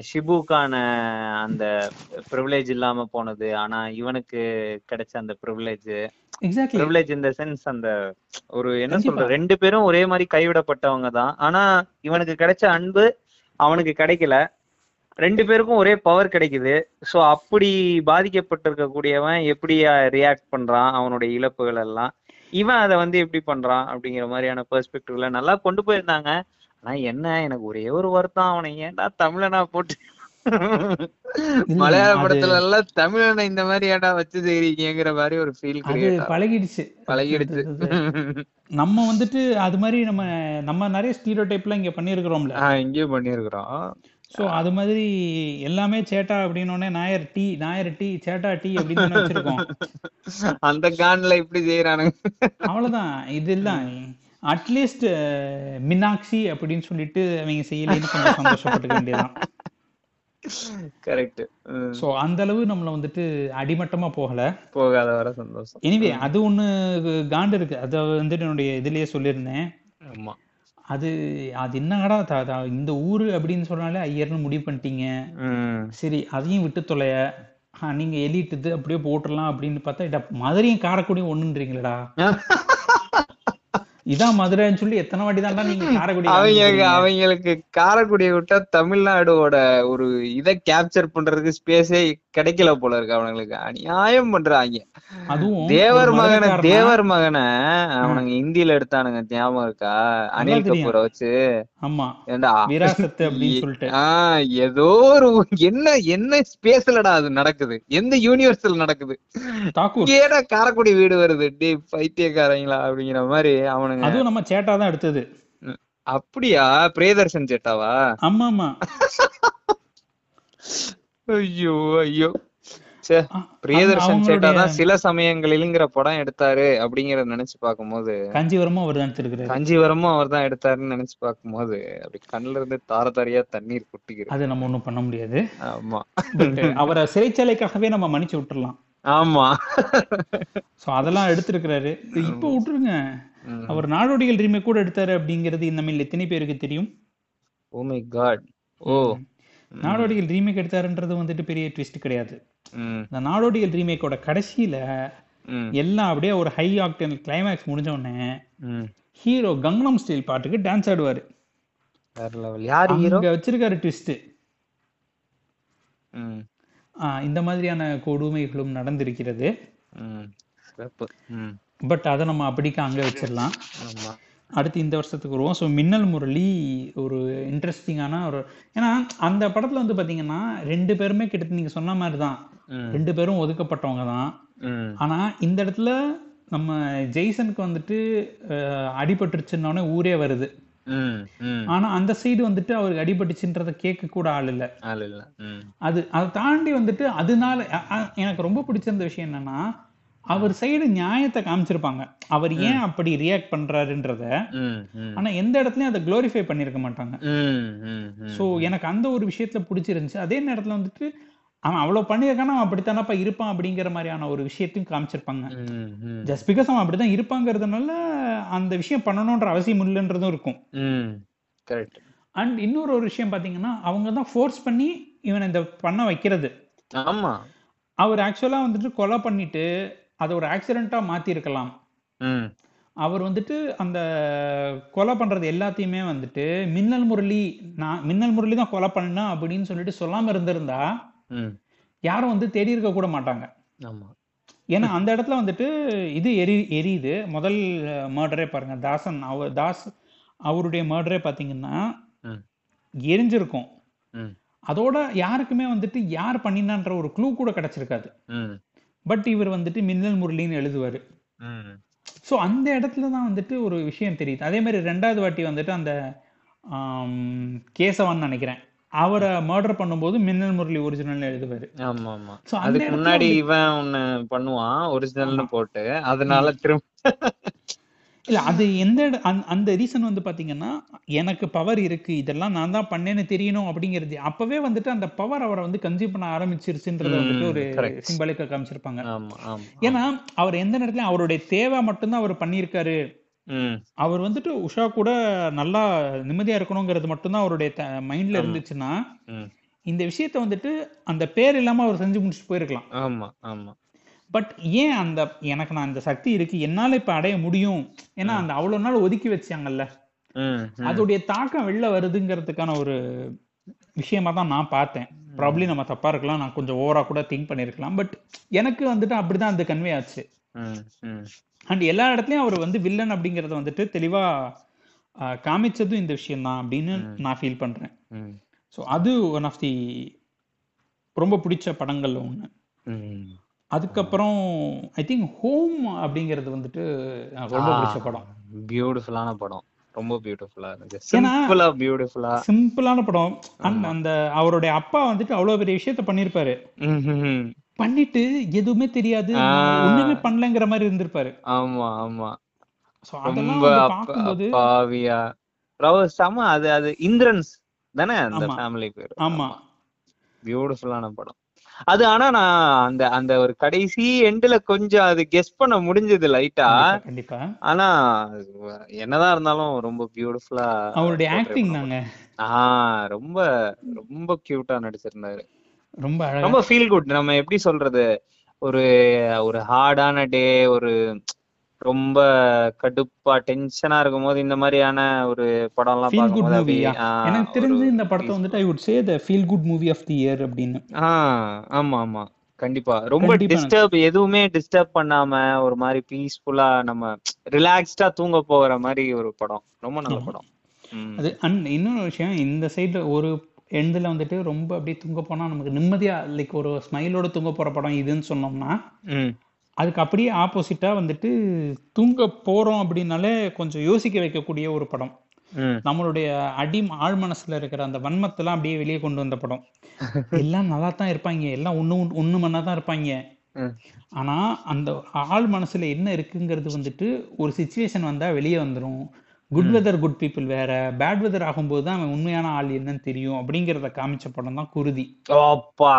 ஷிபுக்கான அந்த ப்ரிவிலேஜ் இல்லாம போனது. ஆனா இவனுக்கு கிடைச்ச அந்த ப்ரிவிலேஜ் எக்ஸாக்ட்லி ப்ரிவிலேஜ் இந்த சென்ஸ் அந்த ஒரு என்ன. சொல்ற ரெண்டு பேரும் ஒரே மாதிரி கைவிடப்பட்டவங்க தான். ஆனா இவனுக்கு கிடைச்ச அன்பு அவனுக்கு கிடைக்கல. ரெண்டு பேருக்கும் ஒரே பவர் கிடைக்குது. சோ அப்படி பாதிக்கப்பட்டிருக்கக்கூடியவன் எப்படி ரியாக்ட் பண்றான்? அவனுடைய இழப்புகள் எல்லாம். இவன் அதை வந்து எப்படி பண்றான்? அப்படிங்கிற மாதிரியான பெர்ஸ்பெக்டிவ்ல நல்லா கொண்டு போயிருந்தாங்க. ஆனா என்ன? எனக்கு ஒரே ஒரு வருத்தம். அவனை ஏன்டா தமிழனா போட்டு மலையாள படத்துல எல்லாம் தமிழனை இந்த மாதிரி ஏன்டா வச்சு செய்றீங்கிற மாதிரி ஒரு ஃபீல் பழகிடுச்சு. பழகிடுச்சு. நம்ம வந்துட்டு அது மாதிரி நம்ம நம்ம நிறைய ஸ்டீரியோ டைப்லாம் இங்க பண்ணியிருக்கிறோம்ல. ஆஹ் இங்கேயும் பண்ணிருக்கிறோம் சோ அது மாதிரி எல்லாமே சேட்டா அப்படின்னோடனே நாயர் டீ நாயர் டீ சேட்டா டீ அப்படின்னு வச்சிருக்கோம். அந்த கான்ல இப்படி செய்யறானுங்க அவ்வளவுதான். இதெல்லாம் அட்லீஸ்ட் மீனாட்சி அப்படின்னு சொல்லிட்டு அவங்க செய்யலைன்னு கொஞ்சம் சந்தோஷப்பட்டுக்க வேண்டியதுதான். கரெக்ட் சோ அந்த அளவு நம்மள வந்துட்டு அடிமட்டமா போகல. போகாத வர சந்தோஷம். எனிவே அது ஒண்ணு காண்டு இருக்கு. அத வந்துட்டு என்னுடைய இதுலயே சொல்லியிருந்தேன். ஆமா. அது அது என்னடா இந்த ஊரு அப்படின்னு சொன்னாலே ஐயர்னு முடிவு பண்ணிட்டீங்க. சரி அதையும் விட்டு தொலைய. நீங்க எலிட் இது அப்படியே போட்டுடலாம் அப்படின்னு பார்த்தா மதுரையும் காரக்குடியும் ஒண்ணுன்றீங்களடா. இதான் மதுரைன்னு சொல்லி எத்தனை வாட்டி தான்டா நீங்க காரைக்குடி அவங்க காமிச்சிருக்கீங்க? அவங்களுக்கு காரைக்குடியை விட்டா தமிழ்நாடோட ஒரு இதை கேப்சர் பண்றதுக்கு ஸ்பேஸே கிடைக்கல போல இருக்கு அவனுங்களுக்கு அநியாயம் பண்றாங்க. அதுவும் தேவர் மகனை தேவர் மகனை அவனுங்க ஹிந்தில எடுத்தானுங்க ஞாபகம் இருக்கா? அனில். கபூரை வச்சு. ஆமா. ஆஹ் ஏதோ ஒரு என்ன என்ன ஸ்பேஸ்லடா அது நடக்குது? எந்த யூனிவர்ஸ்ல நடக்குது? ஏடா காரைக்குடி வீடு வருது? டே பைத்தியக்காரங்களா அப்படிங்கிற மாதிரி அவனுங்க அதுவும் நம்ம சேட்டா தான் எடுத்தது. அப்படியா? பிரியதர்ஷன் சேட்டாவா? ஆமா ஆமா ஐயோ. ஐயோ பிரியதர்ஷன் சேட்டா தான் சில சமயங்களிலுங்கிற படம் எடுத்தாரு அப்படிங்கறத நினைச்சு பார்க்கும்போது. காஞ்சிபுரமும் அவர் தான் எடுத்திருக்கிறாரு. காஞ்சிபுரமும் அவர் தான் எடுத்தாருன்னு நினைச்சு பார்க்கும்போது அப்படி கண்ணுல இருந்து தார தாரியா தண்ணீர் கொட்டிக்கிறது அது நம்ம ஒண்ணும் பண்ண முடியாது. ஆமா. அவரை சிறைச்சாலைக்காகவே நம்ம மன்னிச்சு விட்டுறலாம். ஆமா. சோ அதெல்லாம் எடுத்திருக்கிறாரு. இப்போ விட்டுருங்க. அவர் நாடோடிகள் ரீமேக் கூட எடுத்தாரு அப்படிங்கிறது இந்த மாதிரி எத்தனை பேருக்கு தெரியும்? Oh my. God oh Nadodigal remake எடுத்தாருன்றது வந்துட்டு பெரிய ட்விஸ்ட் கிடையாது. இந்த நாடோடிகள் ரீமேக்கோட கடைசியில எல்லாம் அப்படியே ஒரு ஹை ஆக்டன் கிளைமேக்ஸ் முடிஞ்ச உடனே ஹீரோ கங்னம் ஸ்டைல் பாட்டுக்கு டான்ஸ் ஆடுவாரு. யார் ஹீரோ வச்சிருக்காரு ட்விஸ்ட் இந்த மாதிரியான கொடுமைகளும் நடந்திருக்கிறது. பட் அதை நம்ம அப்படிக்கு அங்க வச்சிடலாம். அடுத்து இந்த வருஷத்துக்கு வருவோம். ஸோ மின்னல் முரளி ஒரு இன்ட்ரெஸ்டிங்கான ஒரு ஏன்னா அந்த படத்துல வந்து பாத்தீங்கன்னா ரெண்டு பேருமே கிட்ட நீங்க சொன்ன மாதிரி தான் ரெண்டு பேரும் ஒதுக்கப்பட்டவங்க தான். ஆனா இந்த இடத்துல நம்ம ஜெய்சனுக்கு வந்துட்டு அடிபட்டுருச்சுன்னொடனே ஊரே வருது. ஆனா அந்த சைடு வந்துட்டு அவருக்கு அடிபட்டுச்சுன்றத கேட்க கூட ஆள் இல்ல அது அதை தாண்டி வந்துட்டு அதனால எனக்கு ரொம்ப பிடிச்சிருந்த விஷயம் என்னன்னா அவர் சைடு நியாயத்தை காமிச்சிருப்பாங்க. அவர் ஏன் அப்படி ரியாக்ட் பண்றாருன்றத. ஆனா எந்த இடத்துலயும் அதை க்ளோரிஃபை பண்ணிருக்க மாட்டாங்க. சோ எனக்கு அந்த ஒரு விஷயத்துல பிடிச்சிருந்துச்சு. அதே நேரத்துல வந்துட்டு அவன் அவ்வளவு பண்ணியிருக்கானா? அவன் அப்படித்தானப்பா இருப்பான் அப்படிங்கிற மாதிரியான ஒரு விஷயத்தையும் காமிச்சிருப்பாங்க. ஜஸ்ட் பிகாஸ் அவன் அப்படிதான் இருப்பாங்கிறதுனால அந்த விஷயம் பண்ணணும்ன்ற அவசியம் இல்லைன்றதும் இருக்கும். அண்ட் இன்னொரு ஒரு விஷயம் பாத்தீங்கன்னா அவங்க தான் ஃபோர்ஸ் பண்ணி இவனை இந்த பண்ண வைக்கிறது. ஆமா. அவர் ஆக்சுவலா வந்துட்டு கொலை பண்ணிட்டு அதை ஒரு ஆக்சிடென்ட்டா மாத்தி இருக்கலாம் அவர் வந்துட்டு அந்த கொலை பண்றது எல்லாத்தையுமே வந்துட்டு மின்னல் முரளி நான் மின்னல் முரளி தான் கொலை பண்ணா அப்படின்னு சொல்லிட்டு சொல்லாம இருந்திருந்தா யாரும் வந்து தேடி இருக்க கூட மாட்டாங்க. ஏன்னா அந்த இடத்துல வந்துட்டு இது எரி எரியுது. முதல் மர்டரே பாருங்க. தாசன் அவர் தாஸ் அவருடைய மர்டரே பாத்தீங்கன்னா எரிஞ்சிருக்கும். அதோட யாருக்குமே வந்துட்டு யார் பண்ணினான்ற ஒரு க்ளூ கூட கிடைச்சிருக்காது. பட் இவர் வந்துட்டு மின்னல் முரளின்னு எழுதுவாரு. ஸோ அந்த இடத்துல தான் வந்துட்டு ஒரு விஷயம் தெரியுது. அதே மாதிரி ரெண்டாவது வாட்டி வந்துட்டு அந்த ஆம், கேசவன் நினைக்கிறேன். அவரை மர்டர் பண்ணும்போது மின்னல் முரளி ஒரிஜினல் எழுதுவாரு. ஆமா ஆமா அதுக்கு முன்னாடி இவன் ஒண்ணு பண்ணுவான் ஒரிஜினல்னு போட்டு. அதனால திரும்ப இல்ல அது எந்த அந்த- ரீசன் வந்து பாத்தீங்கன்னா எனக்கு பவர் இருக்கு இதெல்லாம் நான் தான் பண்ணேன்னு தெரியணும் அப்படிங்கிறது. அப்பவே வந்துட்டு அந்த பவர் அவரை வந்து கன்சியூம் பண்ண ஆரம்பிச்சிருச்சுன்றத வந்துட்டு ஒரு. சிம்பாலிக்கா காமிச்சிருப்பாங்க. ஏன்னா அவர் எந்த நேரத்துல அவருடைய தேவை மட்டும்தான் அவர் பண்ணியிருக்காரு. அவர் வந்துட்டு உஷா கூட நல்லா நிம்மதியா இருக்கணுங்கிறது மட்டும்தான் அவருடைய மைண்ட்ல. இருந்துச்சுன்னா இந்த விஷயத்த வந்துட்டு அந்த பேர் இல்லாம அவர் செஞ்சு முடிச்சுட்டு போயிருக்கலாம். ஆமா ஆமா. பட் ஏன் அந்த எனக்கு நான் அந்த சக்தி இருக்கு என்னால இப்ப அடைய முடியும்? ஏன்னா அந்த அவ்வளவு நாள் ஒதுக்கி வச்சாங்கல்ல. அதோடைய தாக்கம் வெளில வருதுங்கிறதுக்கான ஒரு விஷயமா தான் நான் பார்த்தேன். ப்ராப்ளி நம்ம தப்பா இருக்கலாம் நான் கொஞ்சம் ஓவரா கூட திங்க் பண்ணிருக்கலாம். பட் எனக்கு வந்துட்டு அப்படிதான் அது கன்வே ஆச்சு. அண்ட் எல்லா இடத்துலயும் அவர் வந்து வில்லன் அப்படிங்கறத வந்துட்டு தெளிவா காமிச்சதும் இந்த விஷயம் தான் அப்படின்னு நான் ஃபீல் பண்றேன். ஸோ அது ஒன் ஆஃப் தி ரொம்ப பிடிச்ச படங்கள்ல ஒண்ணு. அதுக்கப்புறம் ஐ திங்க் ஹோம் அப்படிங்கிறது வந்துட்டு ரொம்ப பிடிச்ச படம். பியூட்டிஃபுல்லான படம். ரொம்ப பியூட்டிஃபுல்லா இருந்துச்சு. பியூட்டிஃபுல்லா சிம்பிளான படம். அண்ட் அந்த அவருடைய அப்பா வந்துட்டு அவ்வளவு பெரிய விஷயத்த பண்ணிருப்பாரு. பண்ணிட்டு எதுவுமே தெரியாது. ஒண்ணுமே பண்ணலங்கிற மாதிரி இருந்திருப்பாரு. ஆமா ஆமா. ரொம்ப ரொம்ப செம அது அது இந்திரன்ஸ் தானே அந்த. ஃபேமிலி பேர்? ஆமா. பியூட்டிஃபுல்லான படம். அது ஆனா நான் அந்த அந்த ஒரு கடைசி எண்டுல கொஞ்சம் அது கெஸ் பண்ண முடிஞ்சது லைட்டா கண்டிப்பா ஆனா என்னதான் இருந்தாலும் ரொம்ப பியூட்டிஃபுல்லா அவருடைய ஆக்டிங் தாங்க. ஆஹ் ரொம்ப ரொம்ப கியூட்டா நடிச்சிருந்தாரு. ரொம்ப ரொம்ப ஃபீல் குட் நம்ம எப்படி சொல்றது? ஒரு ஒரு ஹார்டான டே ஒரு ரொம்ப கடுப்பா டென்ஷனா இருக்கும்போது இந்த மாதிரியான ஒரு படம் எல்லாம் ஃபீல் குட் எனக்கு தெரிஞ்சு இந்த படத்தை. வந்துட்டு I would say the feel good movie of the year அப்படின்னு. ஆஹ் ஆமா ஆமா. கண்டிப்பா. ரொம்ப டிஸ்டர்ப் எதுவுமே டிஸ்டர்ப் பண்ணாம ஒரு மாதிரி பீஸ்ஃபுல்லா நம்ம ரிலாக்ஸ்டா தூங்க போகிற மாதிரி ஒரு படம். ரொம்ப நல்ல படம். அது அண்ட் இன்னொரு விஷயம் இந்த சைடில் ஒரு எண்டில் வந்துட்டு ரொம்ப அப்படியே தூங்க போனால் நமக்கு நிம்மதியாக லைக் ஒரு ஸ்மைலோட தூங்க போகிற படம் இதுன்னு சொன்னோம்னா அதுக்கு அப்படியே ஆப்போசிட்டாக வந்துட்டு தூங்க போகிறோம் அப்படின்னாலே கொஞ்சம் யோசிக்க வைக்கக்கூடிய ஒரு படம். நம்மளுடைய அடி ஆழ் மனசுல இருக்கிற அந்த வன்மத்தெல்லாம் அப்படியே வெளியே கொண்டு வந்த படம். எல்லாம் நல்லா தான் இருப்பாங்க. எல்லாம் ஒன்று ஒன்று மண்ணா தான் இருப்பாங்க ஆனா அந்த ஆள் மனசுல என்ன இருக்குங்கிறது வந்துட்டு ஒரு சுச்சுவேஷன் வந்தா வெளியே வந்துரும். குட் வெதர் குட் பீப்புள் வேற. பேட் வெதர் ஆகும்போது தான் அவன் உண்மையான ஆள் என்னன்னு தெரியும் அப்படிங்கிறத காமிச்ச படம் தான் குருதி. அப்பா.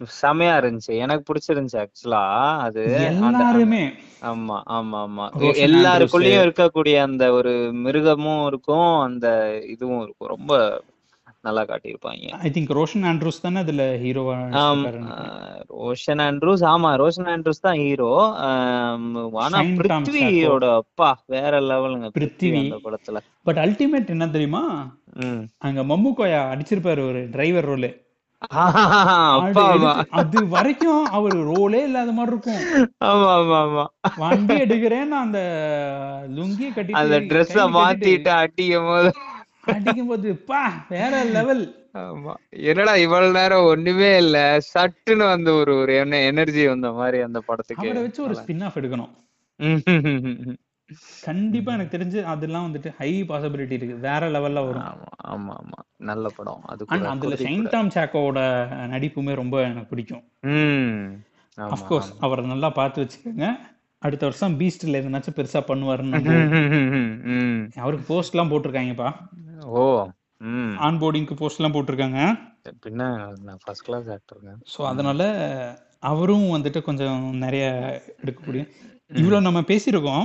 செமையா இருந்துச்சு. எனக்கு பிடிச்சிருந்துச்சு ஆக்சுவலா அது எல்லாருமே. ஆமா ஆமா ஆமா. எல்லாருக்குள்ளயும் இருக்கக்கூடிய அந்த ஒரு மிருகமும் இருக்கும் அந்த இதுவும் இருக்கும். ரொம்ப நல்லா காட்டியிருப்பாங்க. ஐ திங்க் ரோஷன் ஆண்ட்ரூஸ் தானே அதுல ஹீரோவா ரோஷன் ஆண்ட்ரூஸ் ஆமா ரோஷன் ஆண்ட்ரூஸ் தான் ஹீரோ ஆனா பிருத்வியோட அப்பா வேற லெவலுங்க பிருத்வி அந்த படத்துல. பட் அல்டிமேட் என்ன தெரியுமா? அங்க மம்முக்கோயா அடிச்சிருப்பாரு ஒரு டிரைவர் ரோலு அது வரைக்கும் அவர் ரோலே இல்லாத மாதிரி இருக்கும். ஆமா ஆமா ஆமா. வண்டி எடுக்கிறேன்னு அந்த லுங்கியை கட்டிட்டு அந்த கட்டிட்டு மாத்திட்டு அடிக்கும் போது அடிக்கும் போது பா வேற லெவல் ஆமா. என்னடா இவ்வளவு நேரம் ஒண்ணுமே இல்ல. சட்டுன்னு வந்து ஒரு ஒரு எனர்ஜி வந்த மாதிரி அந்த படத்துக்கு. அவரை வச்சு ஒரு ஸ்பின் ஆஃப் எடுக்கணும். கண்டிப்பா எனக்கு தெரிஞ்சு அதெல்லாம் வந்துட்டு ஹை பாசிபிலிட்டி இருக்கு. வேற லெவல்ல வரும். ஆமா ஆமா நல்ல படம். அது அதுல கூட. டாம் சாக்கோவோட நடிப்புமே ரொம்ப எனக்கு பிடிக்கும். அஃப்கோர்ஸ் அவரை நல்லா பார்த்து வச்சுக்கோங்க. அடுத்த வருஷம் பீஸ்ட்ல எதுனாச்சும் பெருசா பண்ணுவாருன்னு அவருக்கு போஸ்ட் எல்லாம் போட்டிருக்காங்கப்பா. ஓ ஆன் போர்டிங்க்கு போஸ்ட் எல்லாம் போட்டிருக்காங்க. பின்ன ஃபர்ஸ்ட் கிளாஸ் ஆக்டருங்க ஸோ அதனால அவரும் வந்துட்டு கொஞ்சம் நிறைய எடுக்கக்கூடிய ம். இவ்வளோ நம்ம பேசியிருக்கோம்.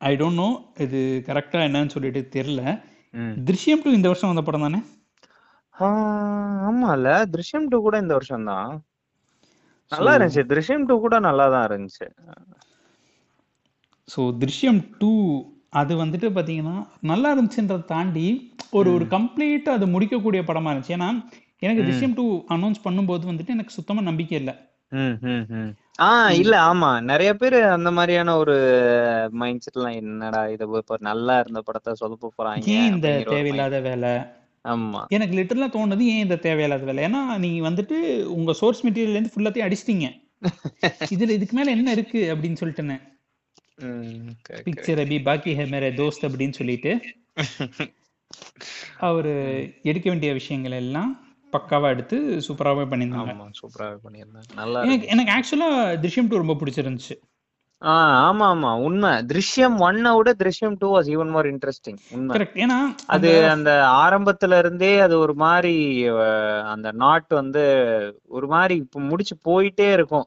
ஐ டோன்ட் நோ இது கரெக்டா என்னன்னு சொல்லிட்டு தெரியல. திருஷ்யம் டூ இந்த வருஷம் வந்த படம் தானே? ஆமால திருஷ்யம் டூ கூட இந்த வருஷம் தான் நல்லா இருந்துச்சு. திருஷ்யம் டூ கூட நல்லா தான் இருந்துச்சு. ஸோ திருஷ்யம் டூ அது வந்துட்டு பார்த்தீங்கன்னா நல்லா இருந்துச்சுன்றதை தாண்டி ஒரு ஒரு ம். கம்ப்ளீட்டாக அது முடிக்கக்கூடிய படமா இருந்துச்சு. ஏன்னா எனக்கு திருஷ்யம் டூ அனௌன்ஸ் பண்ணும்போது வந்துட்டு எனக்கு சுத்தமா நம்பிக்கை இல்லை. ஆஹ் இல்ல ஆமா. நிறைய பேர் அந்த மாதிரியான ஒரு மைண்ட் செட்லாம் என்னடா இது இப்ப நல்லா இருந்த படத்தை சொதப்ப போறாங்க இந்த தேவையில்லாத வேலை? ஆமா. எனக்கு லிட்டரலாக தோணுது ஏன் இந்த தேவையில்லாத வேலை ஏன்னா நீங்க வந்துட்டு உங்க சோர்ஸ் மெட்டீரியல்லேருந்து ஃபுல்லாத்தையும் அடிச்சிட்டீங்க. இதுல இதுக்கு மேல என்ன இருக்கு அப்படின்னு சொல்லிட்டேனே பிக்சர் அபி பாக்கி ஹே மேரே தோஸ்த் அப்படின்னு சொல்லிட்டு. அவரு எடுக்க வேண்டிய விஷயங்கள் எல்லாம் பக்காவா எடுத்து சூப்பராகவே பண்ணியிருந்தாங்க. ஆமா சூப்பராவே பண்ணியிருந்தாங்க. நல்லா எனக்கு ஆக்சுவலா திருஷ்யம் டூ ரொம்ப பிடிச்சிருந்துச்சு. ஆமா ஆமா. உண்மை. திருஷ்யம் ஒன்னை விட Drishyam two was even more interesting உண்மை. ஏன்னா அது அந்த ஆரம்பத்துல இருந்தே அது ஒரு மாதிரி அந்த நாட் வந்து ஒரு மாதிரி இப்ப முடிச்சு போயிட்டே இருக்கும்.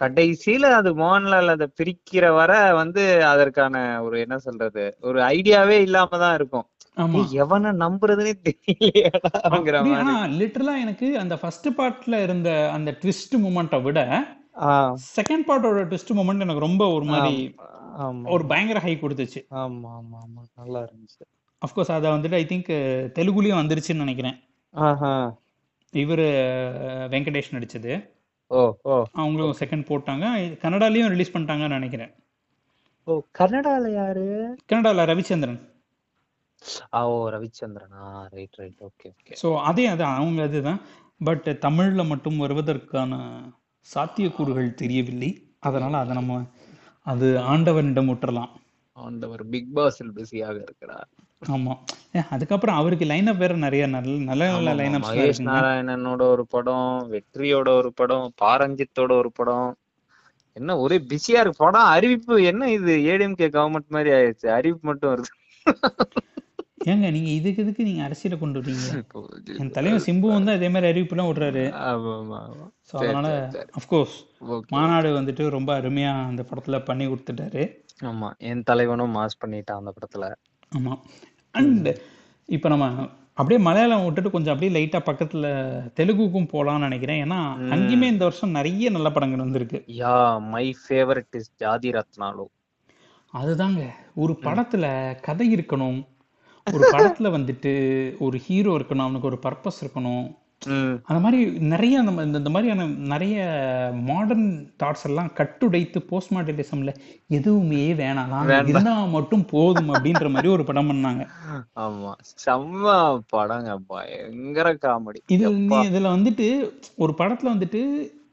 கடைசியில அது மோகன்லால் அதை பிரிக்கிற வர வந்து அதற்கான ஒரு என்ன சொல்றது ஒரு ஐடியாவே இல்லாம தான் இருக்கும். எவனை நம்புறதுனே ஆனா லிட்டரலா எனக்கு அந்த ஃபர்ஸ்ட் பார்ட்ல இருந்த அந்த ட்விஸ்ட் மூமெண்ட்டை விட செகண்ட் பார்ட்டோட ட்விஸ்ட் மூமெண்ட் எனக்கு ரொம்ப ஒரு மாதிரி ஒரு பயங்கர ஹை கொடுத்துச்சு. ஆமா ஆமா ஆமா. நல்லா இருந்துச்சு. அஃப்கோர்ஸ் அதை வந்துட்டு ஐ திங்க் தெலுங்குலயும் வந்துருச்சுன்னு நினைக்கிறேன். இவர் வெங்கடேஷ் நடிச்சது. ஓ ஓ. அவங்களும் செகண்ட் போட்டாங்க. கன்னடாலையும் ரிலீஸ் பண்ணிட்டாங்கன்னு நினைக்கிறேன். ஓ கன்னடால யாரு? கன்னடால ரவிச்சந்திரன். ஓ ரவிச்சந்திரனா? Right right okay okay so அதே அது அவங்க அதுதான். பட் தமிழ்ல மட்டும் வருவதற்கான சாத்தியக்கூறுகள் தெரியவில்லை. அதனால அதை நம்ம அது ஆண்டவனிடம் விட்டுறலாம் ஆண்டவர் பிக் பாஸில் பிஸியாக இருக்கிறார். ஆமா. அதுக்கப்புறம் அவருக்கு லைனப் வேற நிறைய நல்ல நல்ல நல்ல ஆமா. லைனப்ஸ்லாம் மகேஷ் நாராயணனோட ஒரு படம் வெற்றியோட ஒரு படம் பாரஞ்சித்தோட ஒரு படம். என்ன ஒரே பிஸியா இருக்கு. படம் அறிவிப்பு என்ன இது? ஏடிஎம்கே கவர்மெண்ட் மாதிரி ஆயிடுச்சு. அறிவிப்பு மட்டும் வருது. ஏங்க நீங்க இதுக்கு இதுக்கு நீங்க அரசியலை கொண்டு வரீங்க. என் தலைவன் சிம்பு வந்து அதே மாதிரி அறிவிப்புலாம் விடுறாரு. ஸோ அதனால அஃப்கோர்ஸ் மாநாடு வந்துட்டு ரொம்ப அருமையா அந்த படத்துல பண்ணி கொடுத்துட்டாரு. ஆமா என் தலைவனும் மாஸ் பண்ணிட்டான் அந்த படத்துல. ஆமா. அண்ட் இப்போ நம்ம அப்படியே மலையாளம் விட்டுட்டு கொஞ்சம் அப்படியே லைட்டா பக்கத்துல தெலுங்குக்கும் போலாம்னு நினைக்கிறேன். ஏன்னா அங்கேயுமே இந்த வருஷம் நிறைய நல்ல படங்கள் வந்திருக்கு. யா மை ஃபேவரட் இஸ் ஜாதி ரத்னாலு. அதுதாங்க. ஒரு படத்துல கதை இருக்கணும். ஒரு படத்துல வந்துட்டு ஒரு ஹீரோ இருக்கணும் அவனுக்கு ஒரு பர்பஸ் இருக்கணும். அந்த மாதிரி நிறைய நம்ம இந்த மாதிரியான நிறைய மாடர்ன் தாட்ஸ் எல்லாம் கட்டுடைத்து போஸ்ட் மாடர்னிசம்ல எதுவுமே வேணாம். இருந்தா மட்டும் போதும் அப்படின்ற மாதிரி ஒரு படம் பண்ணாங்க. ஆமா. செம்ம படங்க. பயங்கர காமெடி இது நீ இதுல வந்துட்டு ஒரு படத்துல வந்துட்டு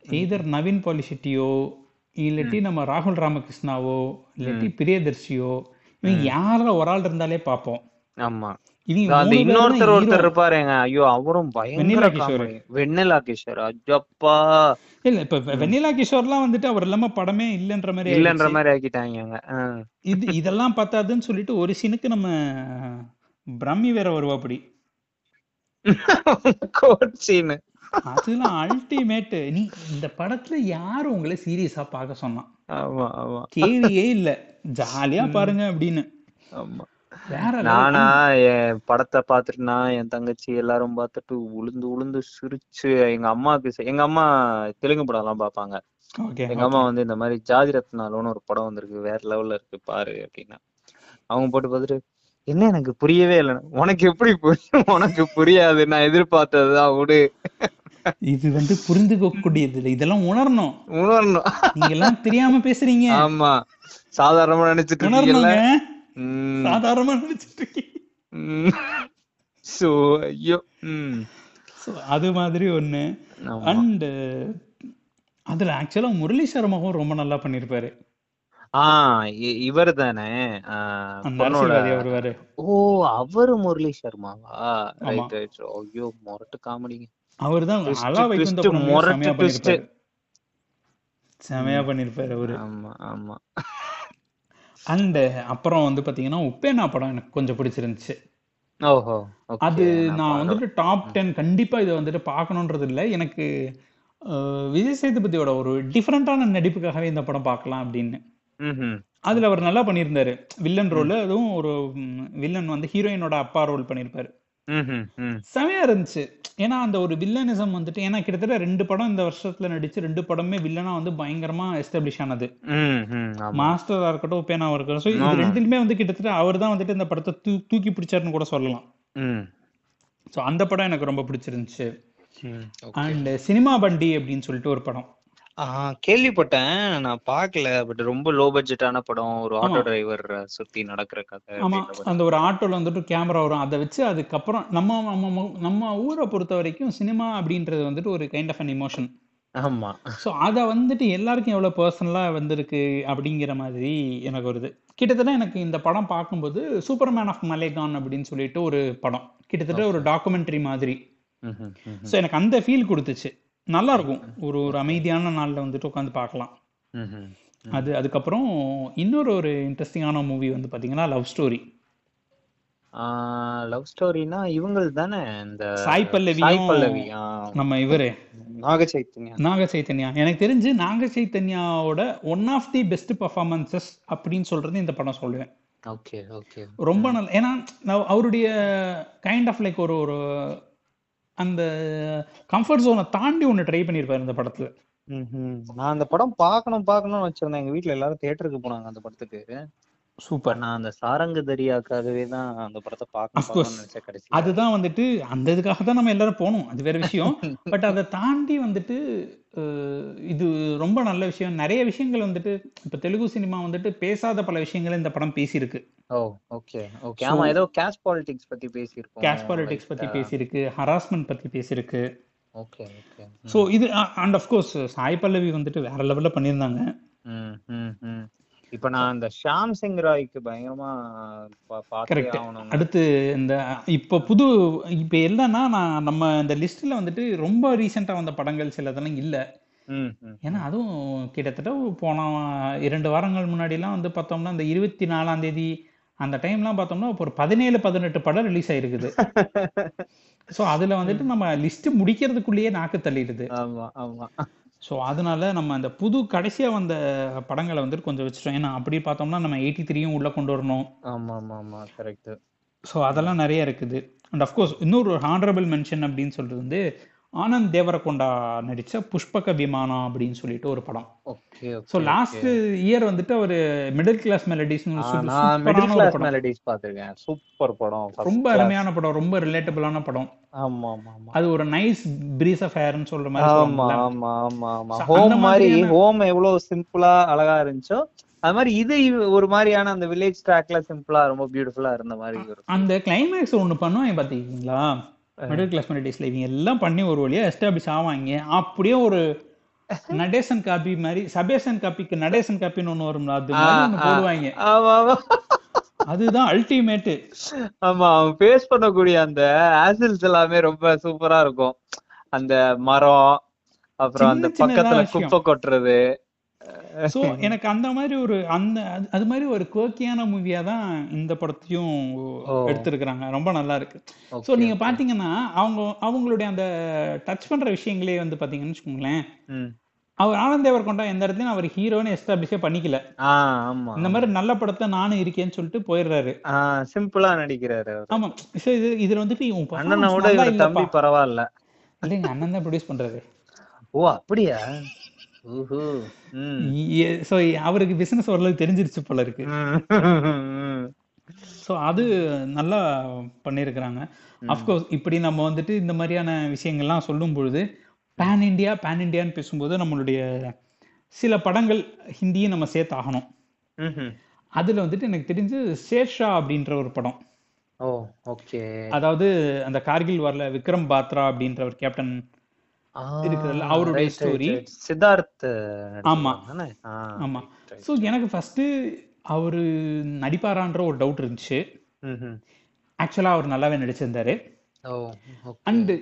எய்தர் நவீன் பாலிஷெட்டியோ இல்லாட்டி நம்ம ராகுல் ராமகிருஷ்ணாவோ இல்லாட்டி பிரியதர்ஷியோ இவங்க யாரால ஒரு ஆள் இருந்தாலே பார்ப்போம். ஆமா. தான் இன்னொருத்தர். ஒருத்தர் இருப்பாருங்க ஐயோ அவரும் வெண்ணிலா கிஷோர். வெண்ணிலா கிஷோர். அஜப்பா. இல்ல இப்ப வெண்ணிலா கிஷோர்லாம் வந்துட்டு அவர் இல்லாம படமே இல்லைன்ற மாதிரி இல்லன்ற. மாதிரி ஆக்கிட்டாங்க இது இதெல்லாம் பத்தாதுன்னு சொல்லிட்டு ஒரு சீனுக்கு நம்ம பிரம்மி வேற வருவா அப்படி. கோட் சீனு. அதெல்லாம் அல்டிமேட் நீ இந்த படத்துல யாரு உங்களை சீரியஸா பார்க்க சொன்னான்? கேள்வியே இல்ல. ஜாலியா பாருங்க அப்படின்னு. ஆமா. நானா என் படத்தை பார்த்துட்டு நான் என் தங்கச்சி எல்லாரும் பார்த்துட்டு உளுந்து உளுந்து சிரிச்சு எங்க அம்மாவுக்கு செ- எங்க அம்மா தெலுங்கு படம் எல்லாம் பார்ப்பாங்க. ஓகே எங்க அம்மா வந்து இந்த மாதிரி ஜாதி ரத்னாலுன்னு ஒரு படம் வந்திருக்கு வேற லெவல்ல இருக்கு பாரு அப்படின்னா. அவங்க போட்டு பார்த்துட்டு என்ன எனக்கு புரியவே இல்லை. உனக்கு எப்படி புரியும் உனக்கு புரியாது நான் எதிர்பார்த்ததுதான் விடு இது வந்து புரிந்துக்க கூடியது இதெல்லாம் உணரணும். உணரணும். நீங்க எல்லாம் தெரியாம பேசுறீங்க. ஆமா. சாதாரணமா நினைச்சிட்டு உம் சாதாரணமா நினைச்சிட்டு சோ ஐயோ அது மாதிரி ஒண்ணு. அண்ட் அதுல ஆக்சுவலா முரளி சர்மாவும் ரொம்ப நல்லா பண்ணிருப்பாரு. ஆஹ் இவர் தானே? ஓ அவரு முரளி சர்மாவா. ரைட் ரைட் ஐயோ முரட்டு காமெடிங்க. அவர் தான் அலா வைகுந்த முரட்டு செமையா பண்ணிருப்பாரு அவரு. ஆமா ஆமா. அண்ட் அப்புறம் வந்து பாத்தீங்கன்னா உப்பேனா படம் எனக்கு கொஞ்சம் பிடிச்சிருந்துச்சு ஓஹோ அது நான். வந்துட்டு டாப் டென் கண்டிப்பா இதை வந்துட்டு பார்க்கணுன்றது இல்லை எனக்கு விஜய் சேதுபதியோட ஒரு டிஃப்ரெண்டான நடிப்புக்காகவே இந்த படம் பார்க்கலாம் அப்படின்னு. அதுல அவர் நல்லா பண்ணியிருந்தாரு வில்லன் ரோல் அதுவும் ஒரு வில்லன் வந்து ஹீரோயினோட அப்பா ரோல் பண்ணியிருப்பாரு. செமையா இருந்துச்சு ஏன்னா அந்த ஒரு வில்லனிசம் வந்துட்டு ஏன்னா கிட்டத்தட்ட ரெண்டு படம் இந்த வருஷத்துல நடிச்சு ரெண்டு படமே வில்லனா வந்து பயங்கரமா எஸ்டாப்ளிஷ் ஆனது. மாஸ்டரா இருக்கட்டும் பேனாவா இருக்கட்டும் ஸோ இது. ரெண்டுலுமே வந்து கிட்டத்தட்ட அவர் தான் வந்துட்டு இந்த படத்தை தூ தூக்கி பிடிச்சாருன்னு கூட சொல்லலாம். ஸோ அந்த படம் எனக்கு ரொம்ப பிடிச்சிருந்துச்சு. அண்ட் சினிமா பண்டி அப்படின்னு சொல்லிட்டு ஒரு படம் கேள்விப்பட்டேன். நான் பார்க்கல. பட் ரொம்ப லோ பட்ஜெட்டான படம். ஒரு ஆட்டோ டிரைவர் சுத்தி நடக்கிற கதை ஆமா. அந்த ஒரு ஆட்டோல வந்துட்டு கேமரா வரும். அதை வச்சு அதுக்கப்புறம் நம்ம நம்ம நம்ம ஊரை பொறுத்த வரைக்கும் சினிமா அப்படின்றது வந்துட்டு ஒரு கைண்ட் ஆஃப் அன் இமோஷன் ஆமா. ஸோ அதை வந்துட்டு எல்லாருக்கும் எவ்வளோ பர்சனலாக வந்திருக்கு அப்படிங்கிற மாதிரி எனக்கு வருது. கிட்டத்தட்ட எனக்கு இந்த படம் பார்க்கும்போது சூப்பர்மேன் ஆஃப் மலேகான் அப்படின்னு சொல்லிட்டு ஒரு படம். கிட்டத்தட்ட ஒரு டாக்குமெண்ட்ரி மாதிரி. ஸோ எனக்கு அந்த ஃபீல் கொடுத்துச்சு. நல்லா இருக்கும் ஒரு ஒரு அமைதியான நாளில் வந்துட்டு உட்காந்து பார்க்கலாம். அது அதுக்கப்புறம் இன்னொரு ஒரு இன்ட்ரெஸ்டிங்கான மூவி வந்து பார்த்தீங்கன்னா லவ் ஸ்டோரி லவ் ஸ்டோரினா இவங்கள் தானே இந்த சாய் பல்லவி நம்ம இவரு. நாக சைத்தன்யா நாக சைத்தன்யா எனக்கு தெரிஞ்சு Naga சைத்தன்யாவோட one of the best performances அப்படின்னு சொல்றது இந்த படம் சொல்லுவேன். ஓகே ஓகே ரொம்ப நல்ல ஏன்னா அவருடைய கைண்ட் ஆஃப் லைக் ஒரு ஒரு அந்த கம்ஃபர்ட் ஜோனை தாண்டி ஒன்று ட்ரை பண்ணியிருப்பாரு இந்த படத்துல. நான் அந்த படம் பார்க்கணும் பார்க்கணும்னு வச்சிருந்தேன். எங்க வீட்டுல எல்லாரும் தியேட்டருக்கு போனாங்க அந்த படத்துக்கு. சூப்பர் நான் அந்த சாரங்க தரியாக்காகவே தான் அந்த படத்தை. பார்க்கணும்னு நினைச்சேன் கடைசி அதுதான் வந்துட்டு அந்த இதுக்காக தான் நம்ம எல்லாரும் போனோம் அது வேற விஷயம். பட் அதை தாண்டி வந்துட்டு இது ரொம்ப நல்ல விஷயம். நிறைய விஷயங்கள் வந்துட்டு இப்ப தெலுங்கு சினிமா வந்துட்டு பேசாத பல விஷயங்களை இந்த படம் பேசியிருக்கு. ஓ ஓகே ஓகே. ஆமா ஏதோ கேஷ் பாலிடிக்ஸ் பத்தி பேசியிருக்கோம் கேஷ் பாலிடிக்ஸ் பத்தி பேசியிருக்கு. ஹராஸ்மெண்ட் பத்தி பேசியிருக்கு. Okay okay. ஸோ இது and of course Sai Pallavi வந்துட்டு வேற லெவல்ல பண்ணியிருந்தாங்க. இப்போ நான் அந்த ஷாம் சிங் ராய்க்கு பயங்கரமா. ஆகணும் அடுத்து இந்த இப்போ புது இப்போ என்னன்னா நான் நம்ம இந்த லிஸ்ட்ல வந்துட்டு ரொம்ப ரீசெண்டா வந்த படங்கள் சிலதெல்லாம் இல்ல. ஏன்னா அதுவும் கிட்டத்தட்ட போன இரண்டு வாரங்கள் முன்னாடிலாம் வந்து பார்த்தோம்னா இந்த இருபத்தி நாலாம் தேதி அந்த டைம்லாம் பார்த்தோம்னா இப்போ ஒரு பதினேழு பதினெட்டு படம் ரிலீஸ் ஆயிருக்குது. ஸோ அதுல வந்துட்டு நம்ம லிஸ்ட் முடிக்கிறதுக்குள்ளேயே நாக்கு தள்ளிடுது. ஆமா ஆமா. ஸோ அதனால நம்ம அந்த புது கடைசியா வந்த படங்களை வந்துட்டு கொஞ்சம் வச்சுட்டோம். ஏன்னா அப்படி பார்த்தோம்னா நம்ம எயிட்டி த்ரீயும் உள்ள கொண்டு வரணும். ஆமா ஆமா ஆமா கரெக்ட் ஸோ அதெல்லாம் நிறைய இருக்குது. அண்ட் அஃப்கோர்ஸ் இன்னொரு ஹானரபிள் மென்ஷன் அப்படின்னு சொல்றது வந்து ஆனந்த் தேவரகொண்டா நடிச்ச புஷ்பக விமானம் அப்படின்னு சொல்லிட்டு ஒரு படம். ஓகே ஸோ லாஸ்ட் இயர் வந்துட்டு அவர் மிடில் கிளாஸ் மெலடிஸ்னு ஒரு மெலடிஸ் பாத்திருக்கேன் சூப்பர் படம். ரொம்ப. அருமையான படம் ரொம்ப ரிலேட்டபிளான படம். ஆமா ஆமா அது ஒரு நைஸ் பிரீஸ் ஆஃப் ஏர்னு சொல்ற மாதிரி ஆமா. ஆமா ஆமா ஆமா ஹோம் மாதிரி ஹோம் எவ்வளவு சிம்பிளா அழகா இருந்துச்சோ அது மாதிரி இது ஒரு மாதிரியான அந்த வில்லேஜ் ட்ராக்ல சிம்பிளா ரொம்ப பியூட்டிஃபுல்லா இருந்த மாதிரி ஒரு அந்த கிளைமேக்ஸ் ஒண்ணு பண்ணுவாங்க பாத்தீங்களா? மிடில் கிளாஸ் மெலடிஸ்ல இவங்க எல்லாம் பண்ணி ஒரு வழியா எஸ்டாப்ளிஷ் ஆவாங்க அப்படியே ஒரு நடேசன் காப்பி மாதிரி சபேசன் காப்பிக்கு நடேசன் காப்பின்னு ஒண்ணு வரும்ல அது. போடுவாங்க. அதுதான் அல்டிமேட் ஆமா அவன் ஃபேஸ் பண்ணக்கூடிய அந்த ஆசில்ஸ் எல்லாமே ரொம்ப சூப்பரா இருக்கும். அந்த மரம் அப்புறம் அந்த பக்கத்துல. குப்பை கொட்டுறது. சோ எனக்கு அந்த மாதிரி ஒரு அந்த அது- மாதிரி ஒரு குவர்க்கியான மூவியா தான் இந்த படத்தையும். எடுத்திருக்கிறாங்க ரொம்ப நல்லா இருக்கு சோ Okay, நீங்க. பாத்தீங்கன்னா அவங்க அவங்களுடைய அந்த டச் பண்ற விஷயங்களே வந்து பாத்தீங்கன்னு வச்சுக்கோங்களேன். அவர் ஆனந்தேவர் கொண்டா எந்த இடத்துலயும் அவர் ஹீரோன்னு எஸ்டாப்ளிஷே பண்ணிக்கல இந்த மாதிரி நல்ல படத்தை நானும் இருக்கேன்னு சொல்லிட்டு போயிடுறாரு சிம்பிளா நடிக்கிறாரு. ஆமா சோ இது இதுல வந்துட்டு இவன் performance அண்ணனை விட நல்லா இவர் தம்பி. பரவாயில்ல இல்லைங்க அண்ணன் தான் ப்ரொடியூஸ் பண்றாரு ஓ அப்படியா. சோ அவருக்கு பிசினஸ் ஓரளவுக்கு தெரிஞ்சிருச்சு போல இருக்கு. சோ அது நல்லா பண்ணியிருக்கிறாங்க அஃப்கோர்ஸ் இப்படி நம்ம வந்துட்டு இந்த மாதிரியான விஷயங்கள்லாம் சொல்லும் பொழுது பேன் இண்டியா பேன் இண்டியான்னு பேசும்போது நம்மளுடைய சில படங்கள் ஹிந்தியும் நம்ம சேர்த்தாகணும். ம்ஹும். அதுல வந்துட்டு எனக்கு தெரிஞ்சு ஷேர்ஷா அப்படின்ற ஒரு படம். ஓ ஓகே. அதாவது அந்த கார்கில் வார்ல விக்ரம் பாத்ரா அப்படின்ற ஒரு கேப்டன் இருக்குதுல்ல, அவருடைய story. சித்தார்த் ஆமா. ஆமா. ஸோ எனக்கு ஃபர்ஸ்ட் அவரு நடிப்பாரான்ற ஒரு டவுட் இருந்துச்சு. ஆக்சுவலா அவர் நல்லாவே நடிச்சிருந்தாரு. அண்டு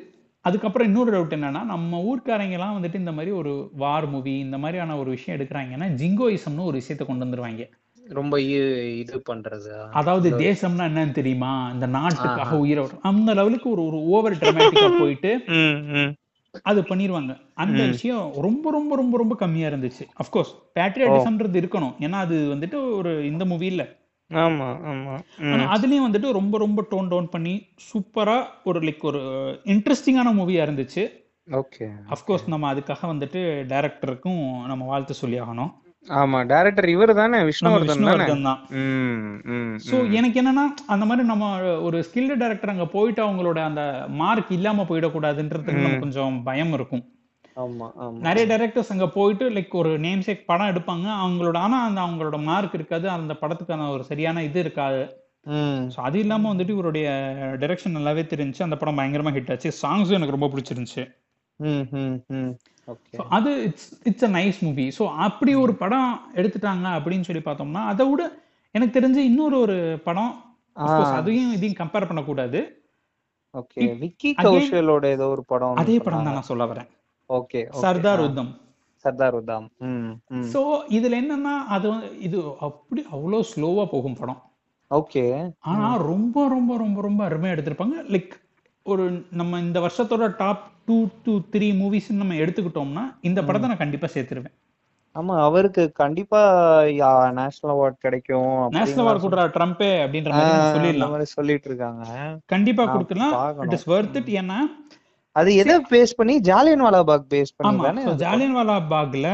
அதுக்கப்புறம் இன்னொரு டவுட் என்னன்னா நம்ம ஊர்க்காரங்க எல்லாம் வந்துட்டு இந்த மாதிரி ஒரு வார் மூவி இந்த மாதிரியான ஒரு விஷயம் எடுக்கிறாங்கன்னா ஜிங்கோயிசம்னு ஒரு விஷயத்தை கொண்டு வந்துருவாங்க ரொம்ப இது பண்றது அதாவது தேசம்னா என்னன்னு தெரியுமா இந்த நாட்டுக்காக உயிரை அந்த லெவலுக்கு ஒரு ஒரு ஓவர் டிராமேட்டிக்கா போயிட்டு. அது பண்ணிருவாங்க. அந்த விஷயம் ரொம்ப ரொம்ப ரொம்ப ரொம்ப கம்மியா இருந்துச்சு. அஃப்கோர்ஸ் பேட்ரியாட்டிசம்ன்றது இருக்கணும். ஏன்னா அது வந்துட்டு ஒரு இந்த மூவி இல்ல ஆமா ஆமா. அதுலயும் வந்துட்டு ரொம்ப ரொம்ப டோன் டவுன் பண்ணி சூப்பரா ஒரு லைக் ஒரு இன்ட்ரெஸ்டிங்கான மூவியா இருந்துச்சு. ஓகே அஃப்கோர்ஸ் நம்ம அதுக்காக வந்துட்டு டைரக்டருக்கும் நம்ம வாழ்த்து சொல்லி ஆகணும் ஆமா டைரக்டர் இவர் தானே? விஷ்ணுவர்தன் தானே? சோ எனக்கு என்னன்னா அந்த மாதிரி நம்ம ஒரு ஸ்கில்டு டைரக்டர் அங்க போயிட்டு அவங்களோட அந்த மார்க் இல்லாம போயிடக்கூடாதுன்றதுக்கு கொஞ்சம் பயம் இருக்கும். ஆமா ஆமா. நிறைய டைரக்டர்ஸ் அங்க போயிட்டு லைக் ஒரு நேம் சேக் படம் எடுப்பாங்க. அவங்களோட ஆனா அந்த அவங்களோட மார்க் இருக்காது. அந்த படத்துக்கான ஒரு சரியான இது இருக்காது. ம். ஸோ அது இல்லாம வந்துட்டு இவருடைய டைரக்ஷன் நல்லாவே தெரிஞ்சுச்சு அந்த படம் பயங்கரமா ஹிட் ஆச்சு. சாங்ஸும் எனக்கு ரொம்ப பிடிச்சிருந்துச்சு. ம் ம் ம். ஓகே ஸோ அது it's it's a nice movie so அப்படி ஒரு படம் எடுத்துட்டாங்க அப்படின்னு சொல்லி பார்த்தோம்னா அதை விட எனக்கு தெரிஞ்சு இன்னொரு ஒரு படம் அதையும் இதையும் கம்பேர் பண்ணக்கூடாது. ஓகே விக்கி கௌஷலோட ஏதோ ஒரு படம் அதே படம் தான் நான் சொல்ல வரேன். ஓகே சர்தார் உத்தம். சர்தார் உத்தாம். ஸோ இதுல என்னன்னா அது இது அப்படி அவ்வளோ ஸ்லோவா போகும் படம். ஓகே ஆனா ரொம்ப ரொம்ப ரொம்ப ரொம்ப அருமையா எடுத்திருப்பாங்க. லைக் ஒரு நம்ம இந்த வருஷத்தோட top two two three movies நம்ம எடுத்துக்கிட்டோம்னா இந்த படத்தை நான் கண்டிப்பா சேர்த்துருவேன். ஆமா அவருக்கு கண்டிப்பா நேஷனல் அவார்ட் கிடைக்கும் நேஷனல் அவார்ட் கொடுக்குற ட்ரம்ப்பே அப்படின்ற மாதிரி சொல்லிடலாம். சொல்லிட்டு இருக்காங்க கண்டிப்பா கொடுக்கலாம். இட் இஸ் வர்த் இட் ஏன்னா அது எதை பேஸ் பண்ணி? ஜாலியன் வாலாபாக் பேஸ் பண்ணி அது ஜாலியன்வாலா பாக்ல.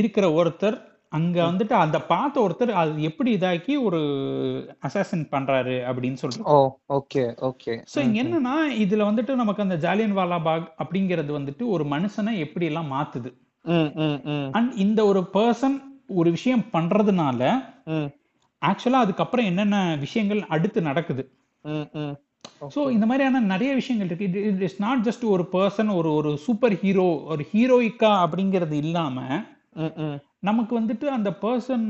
இருக்கிற ஒருத்தர் அங்க வந்துட்டு அந்த பார்த்த ஒருத்தர் அது எப்படி இதாக்கி ஒரு அசாசின் பண்றாரு அப்படின்னு ஓ ஓகே ஓகே சோ இங்க என்னன்னா இதுல வந்துட்டு நமக்கு அந்த ஜாலியன்வாலா பாக் அப்படிங்கிறது வந்துட்டு ஒரு மனுஷனை எப்படி எல்லாம் மாத்துது. அண்ட் இந்த ஒரு பர்சன் ஒரு விஷயம் பண்றதுனால ஆக்சுவலா அதுக்கப்புறம் என்னென்ன விஷயங்கள் அடுத்து நடக்குது. ஸோ இந்த மாதிரியான நிறைய விஷயங்கள் இருக்கு. இட் இஸ் நாட் ஜஸ்ட் ஒரு பர்சன் ஒரு ஒரு சூப்பர் ஹீரோ ஒரு ஹீரோயிக்கா அப்படிங்கிறது இல்லாம நமக்கு வந்துட்டு அந்த பர்சன்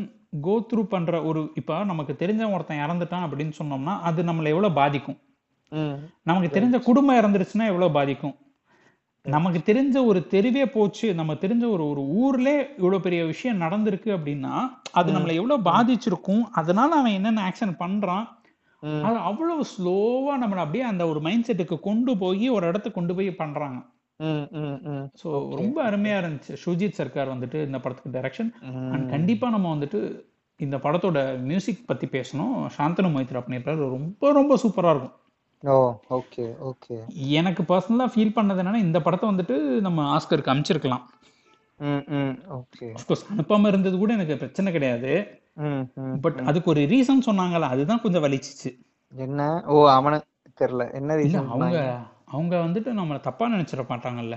கோ த்ரூ பண்ற ஒரு இப்போ நமக்கு தெரிஞ்ச ஒருத்தன் இறந்துட்டான் அப்படின்னு சொன்னோம்னா அது நம்மளை எவ்வளவு பாதிக்கும்? நமக்கு தெரிஞ்ச குடும்பம் இறந்துருச்சுன்னா எவ்வளவு பாதிக்கும்? நமக்கு தெரிஞ்ச ஒரு தெருவே போச்சு நம்ம தெரிஞ்ச ஒரு ஒரு ஊர்ல இவ்வளவு பெரிய விஷயம் நடந்திருக்கு அப்படின்னா அது நம்மளை எவ்வளவு பாதிச்சிருக்கும்? அதனால அவன் என்னென்ன ஆக்ஷன் பண்றான். அது அவ்வளவு ஸ்லோவா நம்மளை அப்படியே அந்த ஒரு மைண்ட் செட்டுக்கு கொண்டு போய் ஒரு இடத்துக்கு கொண்டு போய் பண்றாங்க. ஸோ ரொம்ப அருமையா இருந்துச்சு. சுஜித் சர்க்கார் வந்துட்டு இந்த படத்துக்கு டைரக்ஷன். அண்ட் கண்டிப்பா நம்ம வந்துட்டு இந்த படத்தோட மியூசிக் பத்தி பேசணும். சாந்தனு மைத்ரா பண்ணியிருக்காரு. ரொம்ப ரொம்ப சூப்பரா இருக்கும். ஓ ஓகே ஓகே. எனக்கு பர்சனலாக ஃபீல் பண்ணது என்னன்னா இந்த படத்தை வந்துட்டு நம்ம ஆஸ்கருக்கு அமைச்சிருக்கலாம். அஃப்கோர்ஸ் அனுப்பாமல் இருந்தது கூட எனக்கு பிரச்சனை கிடையாது. பட் அதுக்கு ஒரு ரீசன் சொன்னாங்கல்ல அதுதான் கொஞ்சம் வலிச்சிச்சு. என்ன? ஓ அவன தெரியல. என்ன ரீசன் அவங்க அவங்க வந்துட்டு நம்மளை தப்பா நினைச்சிட மாட்டாங்கல்ல.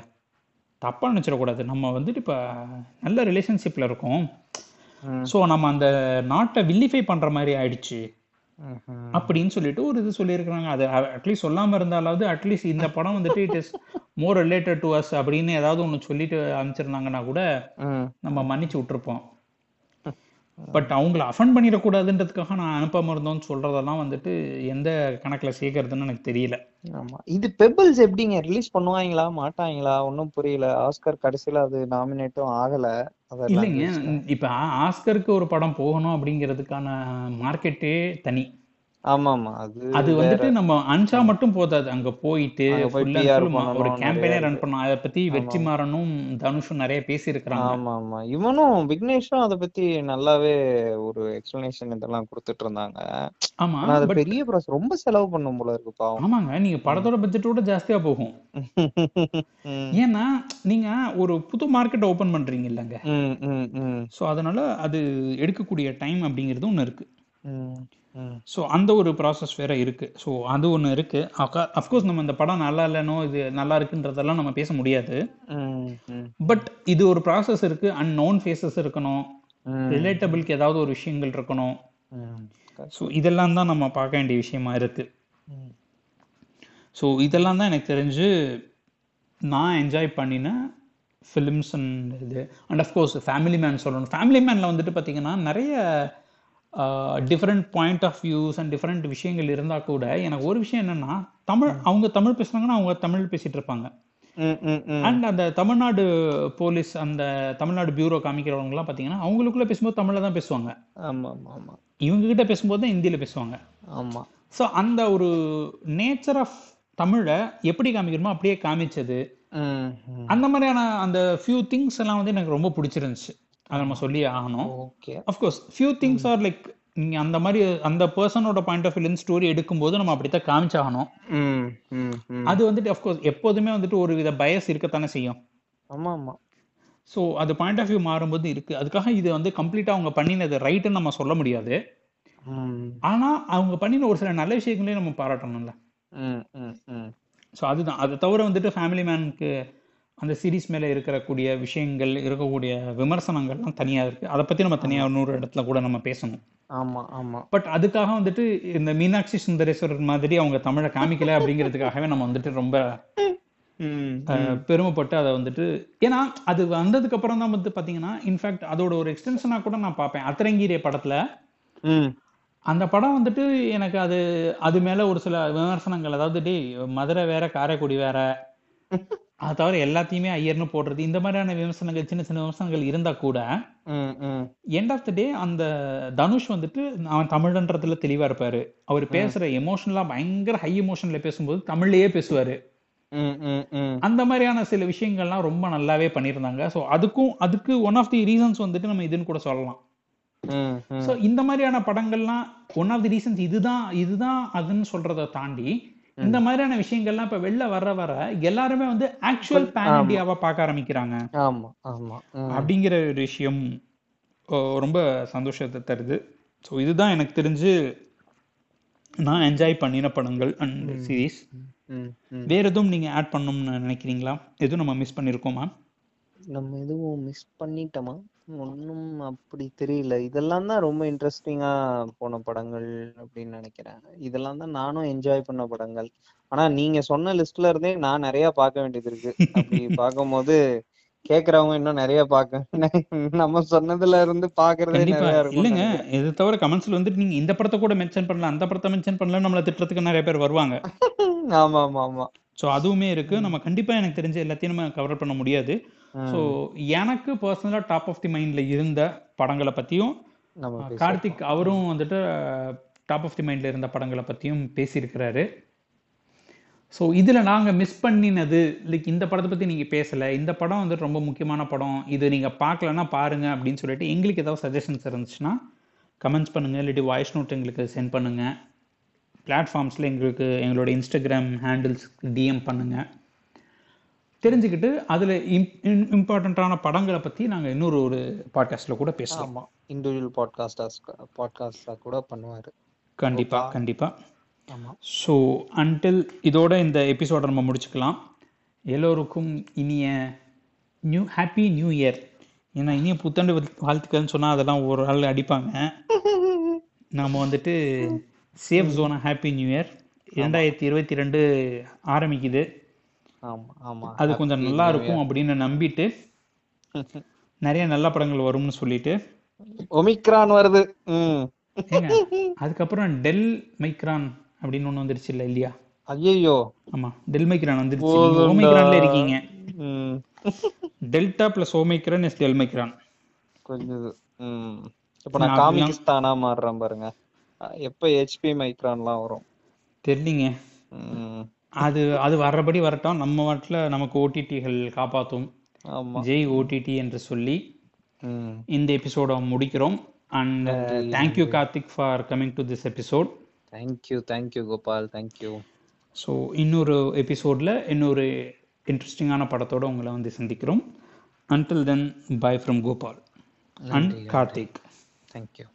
தப்பா நினைச்சிடக்கூடாது. நம்ம வந்துட்டு இப்ப நல்ல ரிலேஷன்ஷிப்ல இருக்கோம். ஸோ நம்ம அந்த நாட்டை வில்லிஃபை பண்ற மாதிரி ஆயிடுச்சு. அப்படின்னு சொல்லிட்டு ஒரு இது சொல்லியிருக்கிறாங்க. அது அட்லீஸ்ட் சொல்லாம இருந்தாலாவது அட்லீஸ்ட் இந்த படம் வந்துட்டு it is more related to us அப்படின்னு ஏதாவது ஒன்று சொல்லிட்டு அனுப்பிச்சிருந்தாங்கன்னா கூட நம்ம மன்னிச்சு விட்டுருப்போம். பட் அவங்கள அஃபண்ட் பண்ணிடக்கூடாதுன்றதுக்காக நான் அனுப்பாம இருந்தோம்னு சொல்றதெல்லாம் வந்துட்டு எந்த கணக்குல சேர்க்கறதுன்னு எனக்கு தெரியல. ஆமா. இது பெபிள்ஸ் எப்படிங்க? ரிலீஸ் பண்ணுவாங்களா? மாட்டாங்களா? ஒன்றும் புரியல. ஆஸ்கர் கடைசியில அது நாமினேட்டும் ஆகல. அதெல்லாம் இல்லைங்க. இப்ப ஆஸ்கருக்கு ஒரு படம் போகணும் அப்படிங்கிறதுக்கான மார்க்கெட்டே தனி. அது அது வந்துட்டு நம்ம அன்சா மட்டும் போதாது. அங்க போயிட்டு ஒரு கேம்பெயினே ரன் பண்ணோம் அதை பத்தி வெற்றிமாறனும் தனுஷும் நிறைய பேசியிருக்கிறாங்க. ஆமா ஆமா இவனும் விக்னேஷும் அதை பத்தி நல்லாவே ஒரு எக்ஸ்பிளனேஷன் இதெல்லாம் கொடுத்துட்டு இருந்தாங்க. ஆமா அது பெரிய ப்ராசஸ் ரொம்ப செலவு பண்ணும் போல இருக்கு பாவம். ஆமாங்க நீங்க படத்தோட பட்ஜெட்டோட ஜாஸ்தியா போகும். ஏன்னா நீங்க ஒரு புது மார்க்கெட் ஓபன் பண்றீங்க இல்லைங்க. ஸோ அதனால அது எடுக்கக்கூடிய டைம் அப்படிங்கிறது ஒன்று இருக்கு. ஸோ அந்த ஒரு ப்ராசஸ் வேற இருக்கு. ஸோ அது ஒன்று இருக்கு. அஃப்கோர்ஸ் நம்ம இந்த படம் நல்லா இல்லைனோ இது நல்லா இருக்குன்றதெல்லாம் நம்ம பேச முடியாது. பட் இது ஒரு ப்ராசஸ் இருக்கு. அண்ட் நோன் ஃபேஸஸ் இருக்கணும் ரிலேட்டபிளுக்கு ஏதாவது ஒரு விஷயங்கள் இருக்கணும். ஸோ இதெல்லாம் தான் நம்ம பார்க்க வேண்டிய விஷயமா இருக்கு. ஸோ இதெல்லாம் தான் எனக்கு தெரிஞ்சு நான் என்ஜாய் பண்ணின ஃபிலிம்ஸ் அண்ட் இது. And of course family man சொல்லணும். ஃபேமிலி மேனில் வந்துட்டு பார்த்தீங்கன்னா நிறைய different point of views and different விஷயங்கள் இருந்தால் கூட எனக்கு ஒரு விஷயம் என்னன்னா தமிழ் அவங்க தமிழ் பேசுனாங்கன்னா அவங்க தமிழ் பேசிட்டு இருப்பாங்க. அண்ட் அந்த தமிழ்நாடு போலீஸ் அந்த தமிழ்நாடு பியூரோ காமிக்கிறவங்கலாம் பார்த்தீங்கன்னா அவங்களுக்குள்ள பேசும்போது தமிழில் தான் பேசுவாங்க. ஆமா ஆமா ஆமா இவங்க கிட்ட பேசும்போது தான் ஹிந்தியில் பேசுவாங்க. ஆமா. ஸோ அந்த ஒரு நேச்சர் ஆஃப் தமிழை எப்படி காமிக்கிறோமோ அப்படியே காமிச்சது. அந்த மாதிரியான அந்த ஃபியூ திங்ஸ் எல்லாம் வந்து எனக்கு ரொம்ப பிடிச்சிருந்துச்சு. அதை நம்ம சொல்லி ஆகணும். Okay of course few things are like நீங்க அந்த மாதிரி அந்த பர்சனோட பாயிண்ட் ஆஃப் வியூ ஸ்டோரி எடுக்கும்போது நம்ம அப்படித்தான் காமிச்சாகணும். அது வந்துட்டு அஃப்கோர்ஸ் எப்போதுமே வந்துட்டு ஒரு வித பயஸ் இருக்கத்தானே செய்யும். ஆமா ஆமா. ஸோ அது பாயிண்ட் ஆஃப் வியூ மாறும்போது இருக்கு. அதுக்காக இது வந்து கம்ப்ளீட்டாக அவங்க பண்ணினது ரைட்டுன்னு நம்ம சொல்ல முடியாது. ஆனா அவங்க பண்ணின ஒரு சில நல்ல விஷயங்களையும் நம்ம பாராட்டணும்ல. ஸோ அதுதான். அதை தவிர வந்துட்டு ஃபேமிலி மேனுக்கு அந்த சீரிஸ் மேலே இருக்கக்கூடிய விஷயங்கள் இருக்கக்கூடிய விமர்சனங்கள்லாம் தனியாக இருக்குது அதை பற்றி நம்ம தனியாக இன்னொரு இடத்துல கூட நம்ம பேசணும். ஆமா ஆமா. பட் அதுக்காக வந்துட்டு இந்த மீனாட்சி சுந்தரேஸ்வரர் மாதிரி அவங்க தமிழை காமிக்கல அப்படிங்கிறதுக்காகவே நம்ம வந்துட்டு ரொம்ப பெருமைப்பட்டு அதை வந்துட்டு ஏன்னா அது வந்ததுக்கு அப்புறம் தான் வந்து பார்த்தீங்கன்னா இன்ஃபேக்ட் அதோட ஒரு எக்ஸ்டென்ஷனாக கூட நான் பார்ப்பேன். அத்திரங்கீரை படத்தில். அந்த படம் வந்துட்டு எனக்கு அது அது மேல ஒரு சில விமர்சனங்கள். அதாவது டேய் மதுரை வேற காரைக்குடி வேற. அது தவிர எல்லாத்தையுமே ஐயர்னு போடுறது இந்த மாதிரியான விமர்சனங்கள் சின்ன சின்ன விமர்சனங்கள் இருந்தா கூட. எண்ட் ஆஃப் த டே அந்த தனுஷ் வந்துட்டு அவன் தமிழன்றதுல தெளிவா இருப்பாரு அவர் பேசுற எமோஷனலா பயங்கர ஹை எமோஷன்ல பேசும்போது தமிழ்லயே பேசுவாரு. அந்த மாதிரியான சில விஷயங்கள்லாம் ரொம்ப நல்லாவே பண்ணியிருந்தாங்க ஸோ அதுக்கும் அதுக்கு ஒன் ஆஃப் தி ரீசன்ஸ் வந்துட்டு நம்ம இதுன்னு கூட சொல்லலாம். ஸோ இந்த மாதிரியான படங்கள்லாம் ஒன் ஆஃப் தி ரீசன்ஸ் இதுதான் இதுதான் அதுன்னு சொல்றதை தாண்டி இந்த மாதிரியான விஷயங்கள்லாம் இப்ப வெளில வர வர எல்லாருமே வந்து ஆக்சுவல் பேன் இண்டியாவா பார்க்க ஆரம்பிக்கிறாங்க. ஆமா ஆமா. ம். அப்படிங்கிற ஒரு விஷயம் ரொம்ப சந்தோஷத்தை தருது. ஸோ இதுதான் எனக்கு தெரிஞ்சு நான் என்ஜாய் பண்ணின படங்கள் அண்ட் சீரீஸ். வேற எதுவும் நீங்க ஆட் பண்ணணும்னு நினைக்கிறீங்களா? எதுவும் நம்ம மிஸ் பண்ணிருக்கோமா? நம்ம எதுவும் மிஸ் பண்ணிட்டோமா? ஒன்றும் அப்படி தெரியல. இதெல்லாம் தான் ரொம்ப இன்ட்ரெஸ்டிங்கா போன படங்கள் அப்படின்னு நினைக்கிறேன். இதெல்லாம் தான் நானும் என்ஜாய் பண்ண படங்கள். ஆனா நீங்க சொன்ன லிஸ்ட்ல இருந்தே நான் நிறைய பார்க்க வேண்டியது இருக்கு. அப்படி பார்க்கும்போது கேக்குறவங்க இன்னும் நிறைய பார்க்க நம்ம சொன்னதுல இருந்து பாக்குறதே நிறைய இருக்கும் இல்லைங்க. இது தவிர கமெண்ட்ஸ்ல வந்துட்டு நீங்க இந்த படத்தை கூட மென்ஷன் பண்ணல அந்த படத்தை மென்ஷன் பண்ணல நம்மள திட்டுறதுக்கு நிறைய பேர் வருவாங்க. ஆமா ஆமா ஆமா ஸோ அதுவுமே இருக்கு. நம்ம கண்டிப்பா எனக்கு தெரிஞ்ச எல்லாத்தையும் நம்ம கவர் பண்ண முடியாது. ஸோ எனக்கு பர்சனலா டாப் ஆஃப் தி மைண்ட்ல இருந்த படங்களை பத்தியும் கார்த்திக் அவரும் வந்துட்டு டாப் ஆஃப் தி மைண்ட்ல இருந்த படங்களை பத்தியும் பேசியிருக்கிறாரு. ஸோ இதுல நாங்க மிஸ் பண்ணினது லைக் இந்த படத்தை பத்தி நீங்க பேசல. இந்த படம் வந்துட்டு ரொம்ப முக்கியமான படம். இது நீங்க பார்க்கலன்னா பாருங்க அப்படின்னு சொல்லிட்டு எங்களுக்கு ஏதாவது சஜஷன்ஸ் இருந்துச்சுன்னா கமெண்ட்ஸ் பண்ணுங்க. இல்லாட்டி வாய்ஸ் நோட் எங்களுக்கு சென்ட் பண்ணுங்க. பிளாட்ஃபார்ம்ஸில் எங்களுக்கு எங்களோட இன்ஸ்டாகிராம் ஹேண்டில்ஸ் டிஎம் பண்ணுங்கள் தெரிஞ்சுக்கிட்டு அதில் இம்பார்ட்டண்ட்டான படங்களை பற்றி நாங்கள் இன்னொரு ஒரு பாட்காஸ்ட்டில் கூட பேசலாம். இண்டிவிஜுவல் பாட்காஸ்டர்ஸ் பாட்காஸ்டா கூட பண்ணுவாரு. கண்டிப்பாக கண்டிப்பாக ஆமா. ஸோ அன்டில் இதோட இந்த எபிசோடை நம்ம முடிச்சுக்கலாம். எல்லோருக்கும் இனிய நியூ ஹாப்பி நியூ இயர் ஏன்னா இனிய புத்தாண்டு வாழ்த்து- வாழ்த்துக்கள்னு சொன்னால் அதெல்லாம் ஒரு ஆள் அடிப்பாங்க. நாம் வந்துட்டு சேஃப் ஜோனா ஹாப்பி நியூ இயர் ரெண்டாயிரத்தி இருபத்தி ரெண்டு ஆரம்பிக்குது. ஆமா ஆமா. அது கொஞ்சம் நல்லா இருக்கும் அப்படின்னு நம்பிட்டு நிறைய நல்ல படங்கள் வரும்னு சொல்லிட்டு. ஒமிக்ரான் வருது. அதுக்கப்புறம் டெல் மைக்ரான் அப்படின்னு ஒன்று வந்துருச்சு இல்லை இல்லையா? ஐயோ ஆமா டெல் மைக்ரான் வந்துருச்சு. ஓமைக்ரான்ல இருக்கீங்க. Delta plus Omicron is Delmicron. கொஞ்சம் இப்ப நான் காமிகிஸ்தானா மாறுறேன் பாருங்க. எப்ப ஹெச்பி மைக்ரான்லாம் வரும்? தெரியலீங்க அது அது வர்றபடி வரட்டும். நம்ம வாட்டில் நமக்கு ஓடிடிகள் காப்பாற்றும் ஜெய் ஓடிடி என்று சொல்லி இந்த எபிசோட முடிக்கிறோம். And thank you Karthik for coming to this episode thank you thank you Gopal thank you so இன்னொரு எபிசோடில் இன்னொரு இன்ட்ரெஸ்டிங்கான படத்தோட உங்களை வந்து சந்திக்கிறோம். Until then bye from Gopal and Karthik thank you